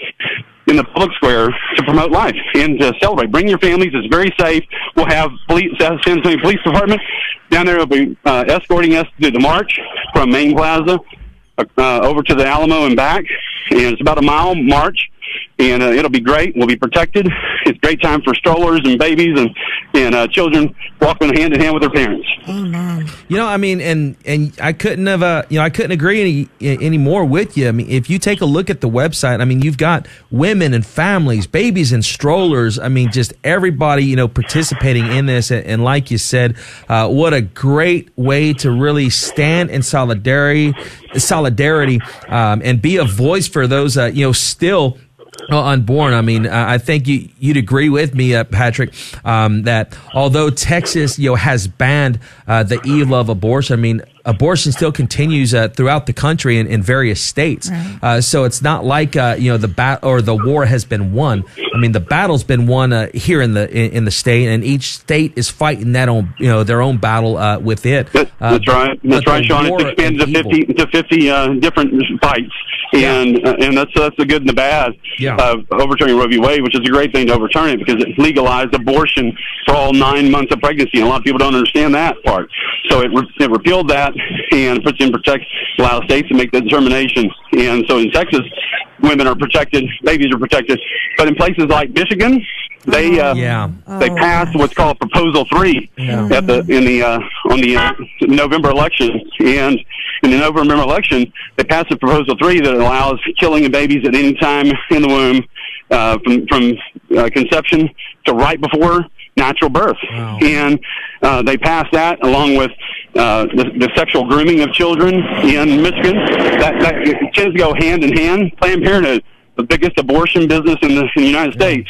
in the public square to promote life and to celebrate. Bring your families. It's very safe. We'll have police, San Antonio Police Department down there will be uh, escorting us through the march from Main Plaza uh, over to the Alamo and back. And it's about a mile march and uh, it'll be great. We'll be protected. It's great time for strollers and babies and and uh, children walking hand in hand with their parents. Amen. You know, I mean, and and I couldn't have, uh, you know, I couldn't agree any any more with you. I mean, if you take a look at the website, I mean, you've got women and families, babies and strollers. I mean, just everybody, you know, participating in this. And, and like you said, uh, what a great way to really stand in solidarity, solidarity, um, and be a voice for those, uh, you know, still well, unborn. I mean, I think you, would agree with me, uh, Patrick, um, that although Texas, you know, has banned uh, the evil of abortion, I mean, abortion still continues uh, throughout the country in, in various states. Right. Uh, so it's not like uh, you know the bat or the war has been won. I mean, the battle's been won uh, here in the in, in, the state, and each state is fighting that own you know their own battle uh, with it. That's, that's right. That's right, Sean. It's expanded to fifty to fifty different fights, and yeah. and that's that's the good and the bad yeah. of overturning Roe v. Wade, which is a great thing to overturn it because it legalized abortion for all nine months of pregnancy, and a lot of people don't understand that part. So it, re- it repealed that and puts in protect allow states to make the determination. And so in Texas, women are protected, babies are protected, but in places like Michigan, they uh, yeah. they oh. passed what's called Proposal Three yeah. at the in the uh, on the uh, November election, and in the November election, they passed a Proposal Three that allows killing of babies at any time in the womb, uh, from from uh, conception to right before natural birth, wow. and uh, they passed that along with uh, the, the sexual grooming of children in Michigan. That, that tends to go hand in hand. Planned Parenthood, the biggest abortion business in the, in the United States,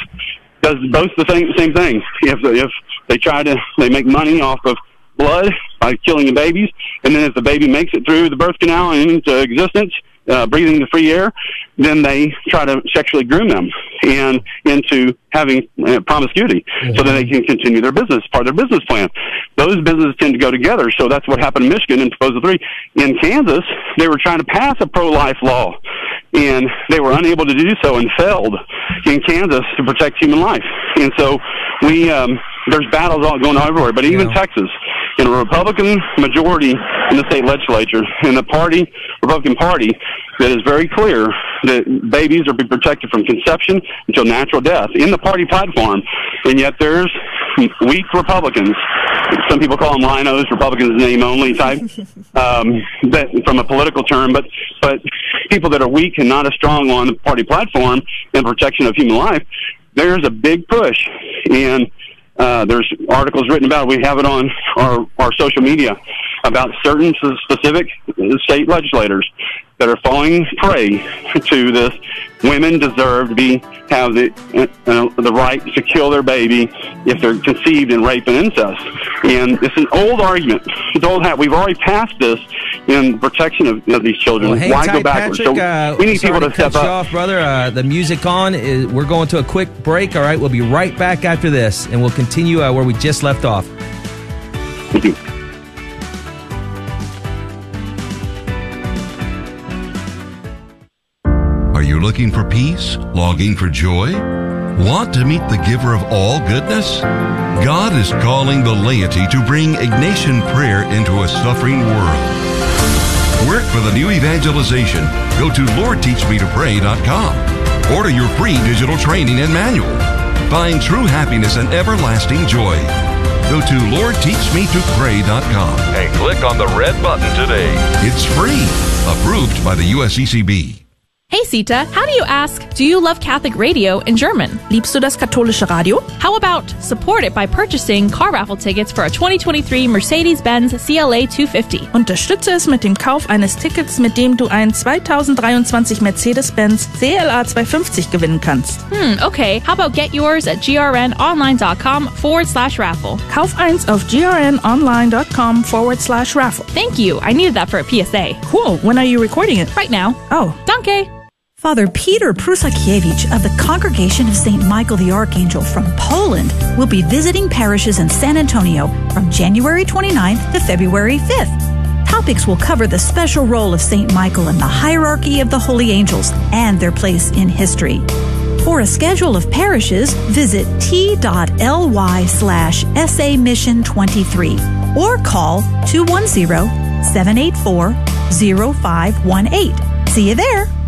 does both the same same thing. If if they try to they make money off of blood by killing the babies, and then if the baby makes it through the birth canal and into existence, uh, breathing the free air, then they try to sexually groom them and into having uh, promiscuity mm-hmm. so that they can continue their business, part of their business plan. Those businesses tend to go together. So that's what happened in Michigan in Proposal 3. In Kansas, they were trying to pass a pro-life law and they were unable to do so and failed in Kansas to protect human life. And so we, um, there's battles all going on everywhere, but even yeah. Texas, in a Republican majority in the state legislature, in the party, Republican Party, that is very clear that babies are be protected from conception until natural death in the party platform, and yet there's weak Republicans. Some people call them rhinos, Republicans name only type, um, that from a political term, but but people that are weak and not as strong on the party platform and protection of human life. There's a big push, and uh, there's articles written about it. We have it on our, our social media about certain specific state legislators that are falling prey to this. Women deserve to be have the uh, the right to kill their baby if they're conceived in rape and incest. And it's an old argument. It's old hat. We've already passed this in protection of, of these children. Well, Why tight, go backwards? Patrick. so uh, we need people to cut step up. off, brother. Uh, the music on. Is, we're going to a quick break. All right, we'll be right back after this, and we'll continue uh, where we just left off. Thank you. Are you looking for peace? Longing for joy? Want to meet the giver of all goodness? God is calling the laity to bring Ignatian prayer into a suffering world. Work for the new evangelization. Go to LordTeachMeToPray.com. Order your free digital training and manual. Find true happiness and everlasting joy. Go to LordTeachMeToPray.com and click on the red button today. It's free. Approved by the USCCB. Hey Sita, how do you ask, do you love Catholic radio in German? Liebst du das katholische Radio? How about support it by purchasing car raffle tickets for a 2023 Mercedes-Benz CLA 250? Unterstütze es mit dem Kauf eines Tickets, mit dem du einen 2023 Mercedes-Benz CLA 250 gewinnen kannst. Hmm, okay. How about get yours at grnonline.com forward slash raffle? Kauf eins auf grnonline.com forward slash raffle. Thank you. I needed that for a PSA. Cool. When are you recording it? Right now. Oh. Danke. Father Peter Prusakiewicz of the Congregation of St. Michael the Archangel from Poland will be visiting parishes in San Antonio from January 29th to February 5th. Topics will cover the special role of St. Michael in the hierarchy of the holy angels and their place in history. For a schedule of parishes, visit t.ly slash SA Mission 23 or call 210 784 0518. See you there.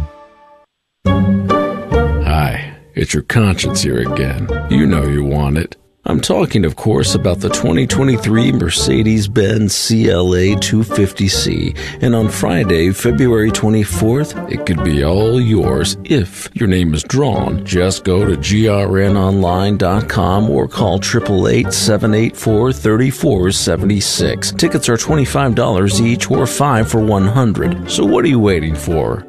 It's your conscience here again. You know you want it. I'm talking, of course, about the 2023 Mercedes Benz CLA 250C. And on Friday, February 24th, it could be all yours if your name is drawn. Just go to grnonline.com or call 888 784 3476. Tickets are $25 each or 5 for 100 So what are you waiting for?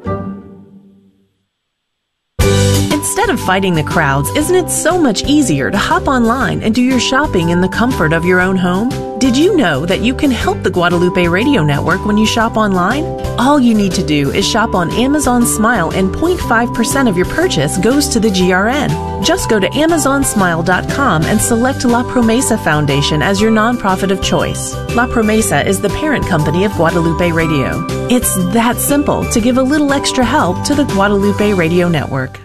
Fighting the crowds, isn't it so much easier to hop online and do your shopping in the comfort of your own home? Did you know that you can help the Guadalupe Radio Network when you shop online? All you need to do is shop on Amazon Smile and 0.5% of your purchase goes to the GRN. Just go to amazonsmile.com and select La Promesa Foundation as your nonprofit of choice. La Promesa is the parent company of Guadalupe Radio. It's that simple to give a little extra help to the Guadalupe Radio Network.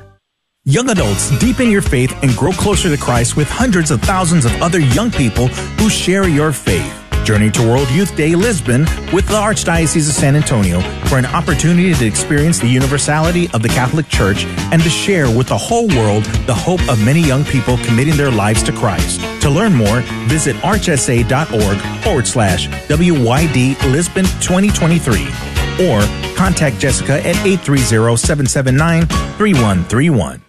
Young adults, deepen your faith and grow closer to Christ with hundreds of thousands of other young people who share your faith. Journey to World Youth Day Lisbon with the Archdiocese of San Antonio for an opportunity to experience the universality of the Catholic Church and to share with the whole world the hope of many young people committing their lives to Christ. To learn more, visit archsa.org forward slash WYD Lisbon 2023 or contact Jessica at 830 779 3131.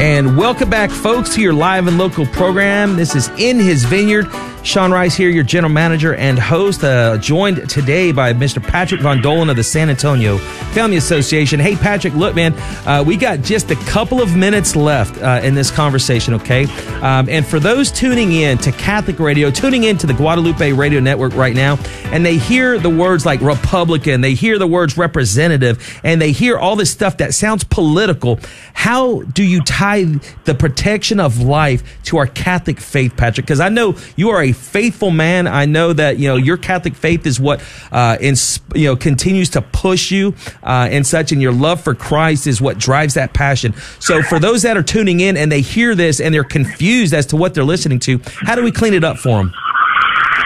And welcome back, folks, to your live and local program. This is In His Vineyard. Sean Rice here, your general manager and host, uh, joined today by Mr. Patrick Von Dohlen of the San Antonio Family Association. Hey, Patrick, look, man, uh, we got just a couple of minutes left uh, in this conversation, okay? Um, and for those tuning in to Catholic radio, tuning in to the Guadalupe Radio Network right now, and they hear the words like Republican, they hear the words representative, and they hear all this stuff that sounds political, how do you tie the protection of life to our Catholic faith, Patrick? Because I know you are a faithful man. I know that you know your Catholic faith is what uh, ins- you know continues to push you uh, and such, and your love for Christ is what drives that passion. So, for those that are tuning in and they hear this and they're confused as to what they're listening to, how do we clean it up for them?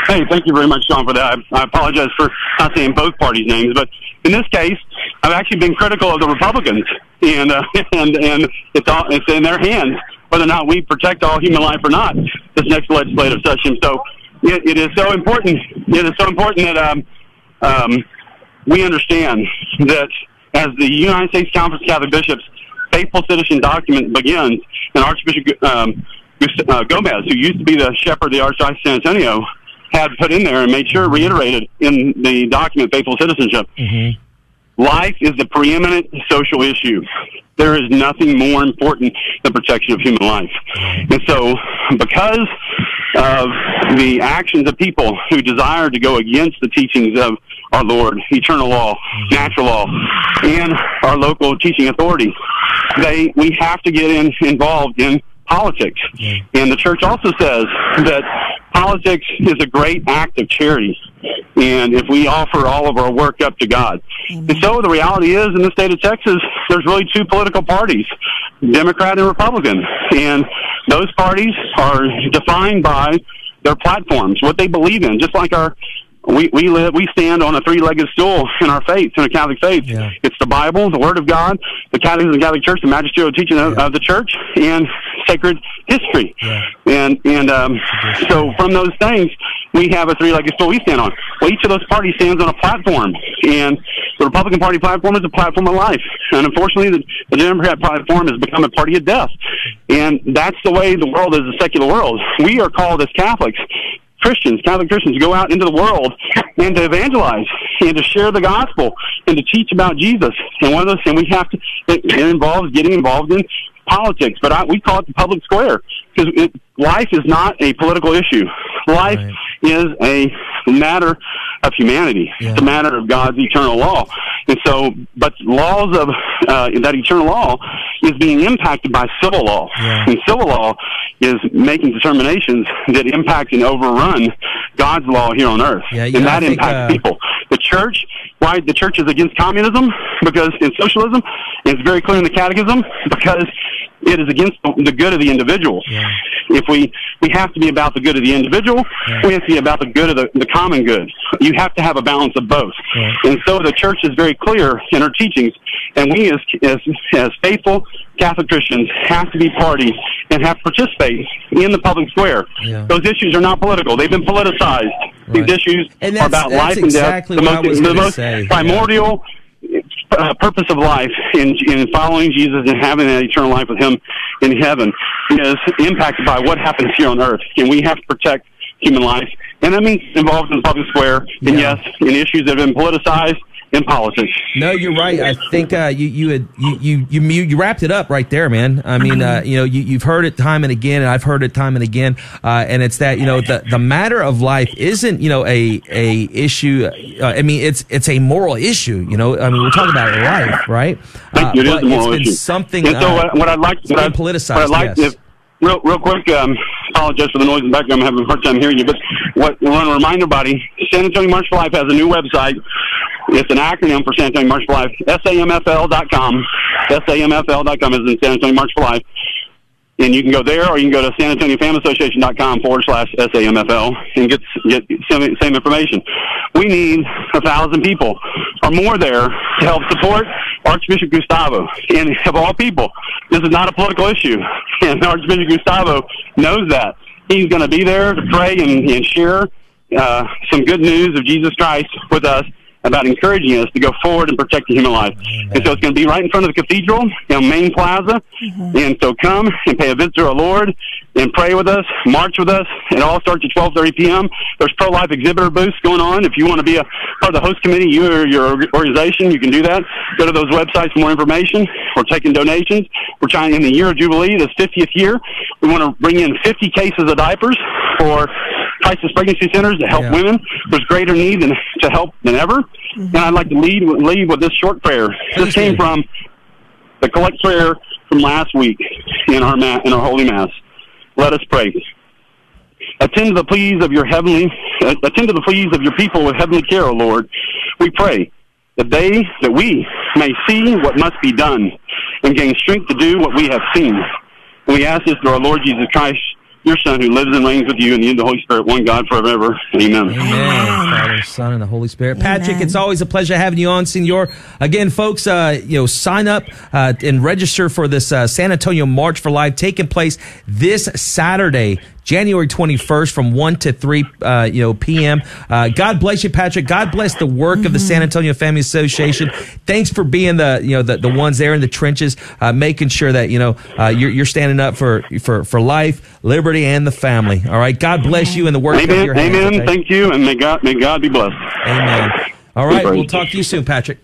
Hey, thank you very much, Sean, for that. I, I apologize for not saying both parties' names, but in this case, I've actually been critical of the Republicans, and uh, and and it's all it's in their hands whether or not we protect all human life or not this next legislative session. So it, it is so important. It is so important that um, um, we understand that as the United States Conference of Catholic Bishops faithful citizen document begins, and Archbishop um, uh, Gomez, who used to be the shepherd of the Archdiocese of San Antonio, had put in there and made sure reiterated in the document faithful citizenship. Life is the preeminent social issue. There is nothing more important than protection of human life. And so, because of the actions of people who desire to go against the teachings of our Lord, eternal law, natural law, and our local teaching authority. They, we have to get in, involved in politics. Mm-hmm. And the church also says that politics is a great act of charity. And if we offer all of our work up to God. And so the reality is in the state of Texas, there's really two political parties, Democrat and Republican. And those parties are defined by their platforms, what they believe in, just like our we we live we stand on a three legged stool in our faith in the Catholic faith. Yeah. It's the Bible, the Word of God, the Catechism of the Catholic Church, the magisterial teaching of, of the Church, and sacred history. And and um, so from those things, we have a three legged stool we stand on. Well, each of those parties stands on a platform, and the Republican Party platform is a platform of life, and unfortunately, the, the Democrat platform has become a party of death. And that's the way the world is, a secular world. We are called as Catholics Christians, Catholic Christians, go out into the world and to evangelize and to share the gospel and to teach about Jesus. And one of those, and we have to, it, it involves getting involved in politics, but I, we call it the public square because life is not a political issue. Life is a matter of humanity. It's a matter of God's eternal law. And so, but laws of uh, that eternal law is being impacted by civil law. And civil law is making determinations that impact and overrun God's law here on earth. Yeah, and that think, impacts uh, people. The church, why the church is against communism? Because in socialism, it's very clear in the catechism, because it is against the good of the individual. If we we have to be about the good of the individual, we have to be about the good of the, the common good. You have to have a balance of both. And so the church is very clear in her teachings, and we as as, as faithful Catholic Christians have to be party and have to participate in the public square. Those issues are not political; they've been politicized. These issues And are about that's life and death. The most, the most say. primordial uh, purpose of life in, in following Jesus and having that eternal life with Him in heaven is impacted by what happens here on earth. And we have to protect human life. And that means involved in the public square. And yes, in issues that have been politicized in politics. No, you're right. I think uh, you you had you you you you wrapped it up right there, man. I mean, uh, you know, you, you've heard it time and again, and I've heard it time and again. Uh, and it's that you know the the matter of life isn't you know a a issue. Uh, I mean, it's it's a moral issue. You know, I mean, we're talking about life, right? Uh, it is a moral it's been issue. something. And so uh, what, what I'd like, what been I'd, politicized. what I'd like, yes. if, real, real quick, um, apologize for the noise in the background. I'm having a hard time hearing you. But what I want to remind everybody, San Antonio March for Life has a new website. It's an acronym for San Antonio March for Life. SAMFL.com. SAMFL.com is in San Antonio March for Life. And you can go there, or you can go to San Antonio Family Association.com forward slash SAMFL and get get same, same information. We need a thousand people or more there to help support Archbishop Gustavo. And of all people, this is not a political issue, and Archbishop Gustavo knows that. He's going to be there to pray and, and share uh, some good news of Jesus Christ with us about encouraging us to go forward and protect the human life. And so it's going to be right in front of the cathedral in Main Plaza. Mm-hmm. And so come and pay a visit to our Lord and pray with us, march with us. It all starts at 12:30 p.m. There's pro-life exhibitor booths going on. If you want to be a part of the host committee, you or your organization, you can do that. Go to those websites for more information. We're taking donations. We're trying in the year of Jubilee, this 50th year, we want to bring in 50 cases of diapers for crisis pregnancy centers to help women. There's greater need than to help than ever. And I'd like to lead lead with this short prayer. This came from the collect prayer from last week in our ma- in our holy mass. Let us pray. Attend to the pleas of your heavenly, uh, attend to the pleas of your people with heavenly care, O Lord. We pray that they, that we may see what must be done and gain strength to do what we have seen. And we ask this through our Lord Jesus Christ, your Son, who lives and reigns with you and the, in the Holy Spirit, one God forever. and ever. Amen. Amen. Father, Son, and the Holy Spirit. Patrick, it's always a pleasure having you on, Senor. Again, folks, uh, you know, sign up uh, and register for this uh, San Antonio March for Life taking place this Saturday. January 21st from 1 to 3, uh, you know, p.m. Uh, God bless you, Patrick. God bless the work of the San Antonio Family Association. Thanks for being the, you know, the, the ones there in the trenches, uh, making sure that, you know, uh, you're, you're standing up for, for, for life, liberty, and the family. All right. God bless you and the work of Amen. your hands. Amen. okay? Thank you, and may God may God be blessed. Amen. All right, we'll talk to you soon, Patrick.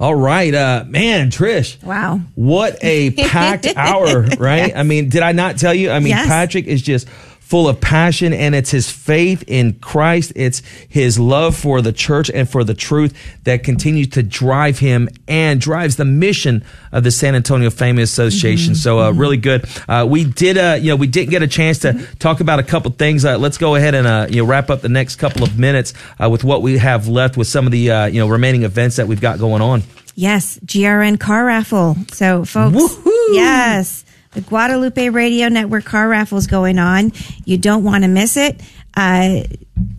All right, uh, man, Trish. Wow. What a packed hour, right? I mean, did I not tell you? I mean, Yes. Patrick is just full of passion and it's his faith in Christ. It's his love for the church and for the truth that continues to drive him and drives the mission of the San Antonio Family Association. So, uh, really good. Uh, we did, uh, you know, we didn't get a chance to talk about a couple things. Uh, let's go ahead and, uh, you know, wrap up the next couple of minutes, uh, with what we have left with some of the, uh, you know, remaining events that we've got going on. Yes, GRN car raffle. So, folks, yes, the Guadalupe Radio Network car raffle is going on. You don't want to miss it. Uh,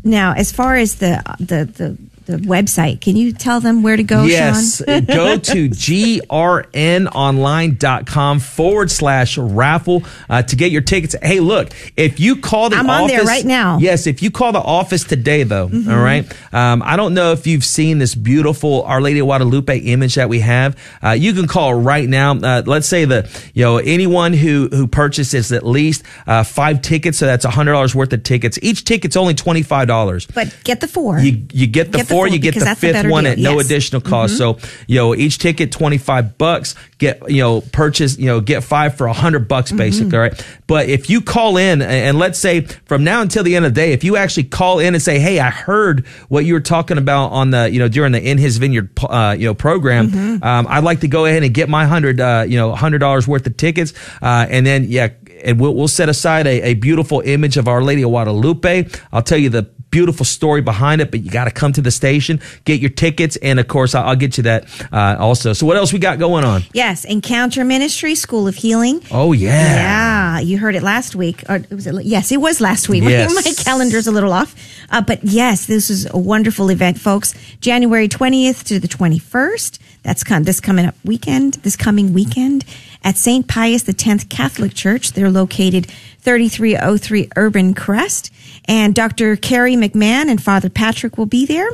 now, as far as the the the the website, can you tell them where to go? Yes. Sean? go to grnonline.com forward slash raffle uh, to get your tickets. Hey, look, if you call the I'm on office. there right now. Yes, if you call the office today, though, Mhm. all right, um, I don't know if you've seen this beautiful Our Lady of Guadalupe image that we have. Uh, you can call right now. Uh, let's say the, you know, anyone who, who purchases at least uh, five tickets, so that's $100 worth of tickets. Each ticket's only $25. But get the four. You you get the Get four, you get the fifth one deal, at no additional cost. Mhm. So you know each ticket twenty five bucks. Get you know purchase you know get five for a hundred bucks basically. Mhm. All right, but if you call in and, let's say from now until the end of the day, if you actually call in and say, hey, I heard what you were talking about on the you know during the in his vineyard uh, you know program, Mhm. um, I'd like to go ahead and get my hundred uh, you know hundred dollars worth of tickets, uh, and then yeah. And we'll, we'll set aside a, a beautiful image of Our Lady of Guadalupe. I'll tell you the beautiful story behind it, but you got to come to the station, get your tickets, and of course, I'll, I'll get you that uh, also. So, what else we got going on? Yes, Encounter Ministry, School of Healing. Oh yeah, Yeah, you heard it last week. Or was it? Yes, it was last week. Yes. My calendar's a little off. Uh, but yes, this is a wonderful event, folks. January 20th to the 21st. That's com- this coming up weekend, this coming weekend at St. Pius X Catholic Church. They're located 3303 Urban Crest. And Dr. Carrie McMahon and Father Patrick will be there.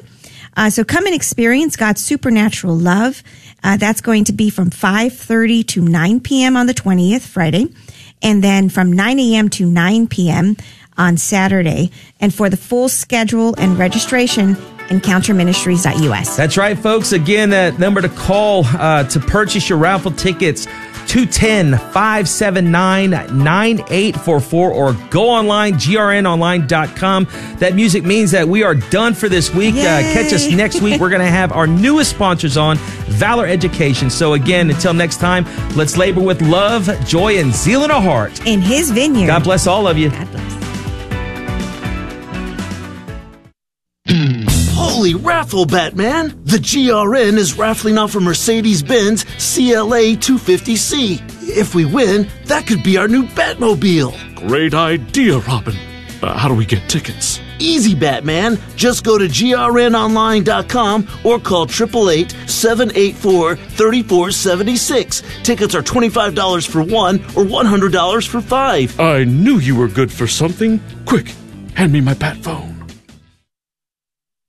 Uh, so come and experience God's supernatural love. Uh, that's going to be from 5.30 to 9 p.m. on the 20th, Friday. And then from 9 a.m. to 9 p.m. on Saturday. And for the full schedule and registration, encounterministries.us. That's right, folks. Again, that number to call uh, to purchase your raffle tickets. 210 579 9844 or go online, grnonline.com. That music means that we are done for this week. Uh, catch us next week. We're going to have our newest sponsors on, Valor Education. So, again, until next time, let's labor with love, joy, and zeal in our heart. In His vineyard. God bless all of you. Raffle, Batman! The GRN is raffling off a Mercedes Benz CLA 250C. If we win, that could be our new Batmobile. Great idea, Robin. Uh, how do we get tickets? Easy, Batman. Just go to grnonline.com or call 888 784 3476. Tickets are $25 for one or $100 for five. I knew you were good for something. Quick, hand me my bat phone.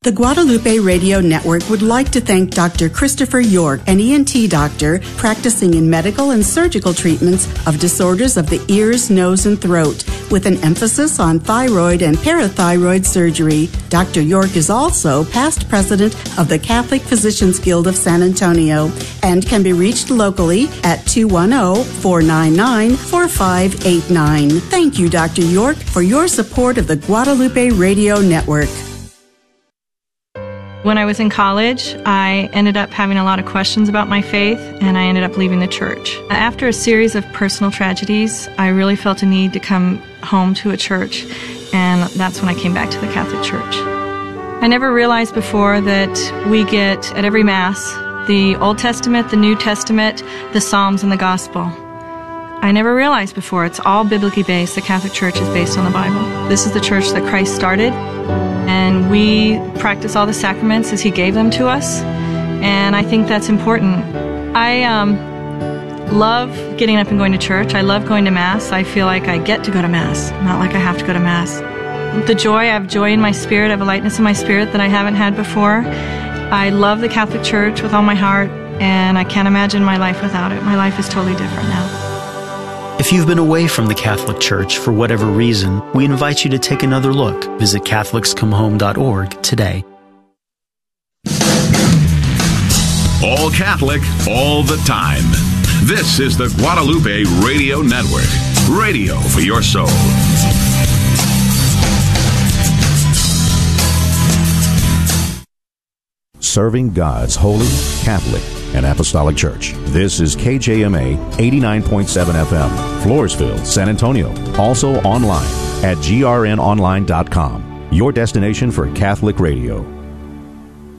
The Guadalupe Radio Network would like to thank Dr. Christopher York, an ENT doctor practicing in medical and surgical treatments of disorders of the ears, nose, and throat, with an emphasis on thyroid and parathyroid surgery. Dr. York is also past president of the Catholic Physicians Guild of San Antonio and can be reached locally at 210 499 4589. Thank you, Dr. York, for your support of the Guadalupe Radio Network. When I was in college, I ended up having a lot of questions about my faith and I ended up leaving the church. After a series of personal tragedies, I really felt a need to come home to a church, and that's when I came back to the Catholic Church. I never realized before that we get at every Mass the Old Testament, the New Testament, the Psalms, and the Gospel. I never realized before it's all biblically based. The Catholic Church is based on the Bible. This is the church that Christ started, and we practice all the sacraments as He gave them to us, and I think that's important. I um, love getting up and going to church. I love going to Mass. I feel like I get to go to Mass, not like I have to go to Mass. The joy, I have joy in my spirit, I have a lightness in my spirit that I haven't had before. I love the Catholic Church with all my heart, and I can't imagine my life without it. My life is totally different now. If you've been away from the Catholic Church for whatever reason, we invite you to take another look. Visit CatholicsComeHome.org today. All Catholic, all the time. This is the Guadalupe Radio Network. Radio for your soul. Serving God's holy, Catholic, and Apostolic Church. This is KJMA 89.7 FM, Floresville, San Antonio. Also online at grnonline.com, your destination for Catholic radio.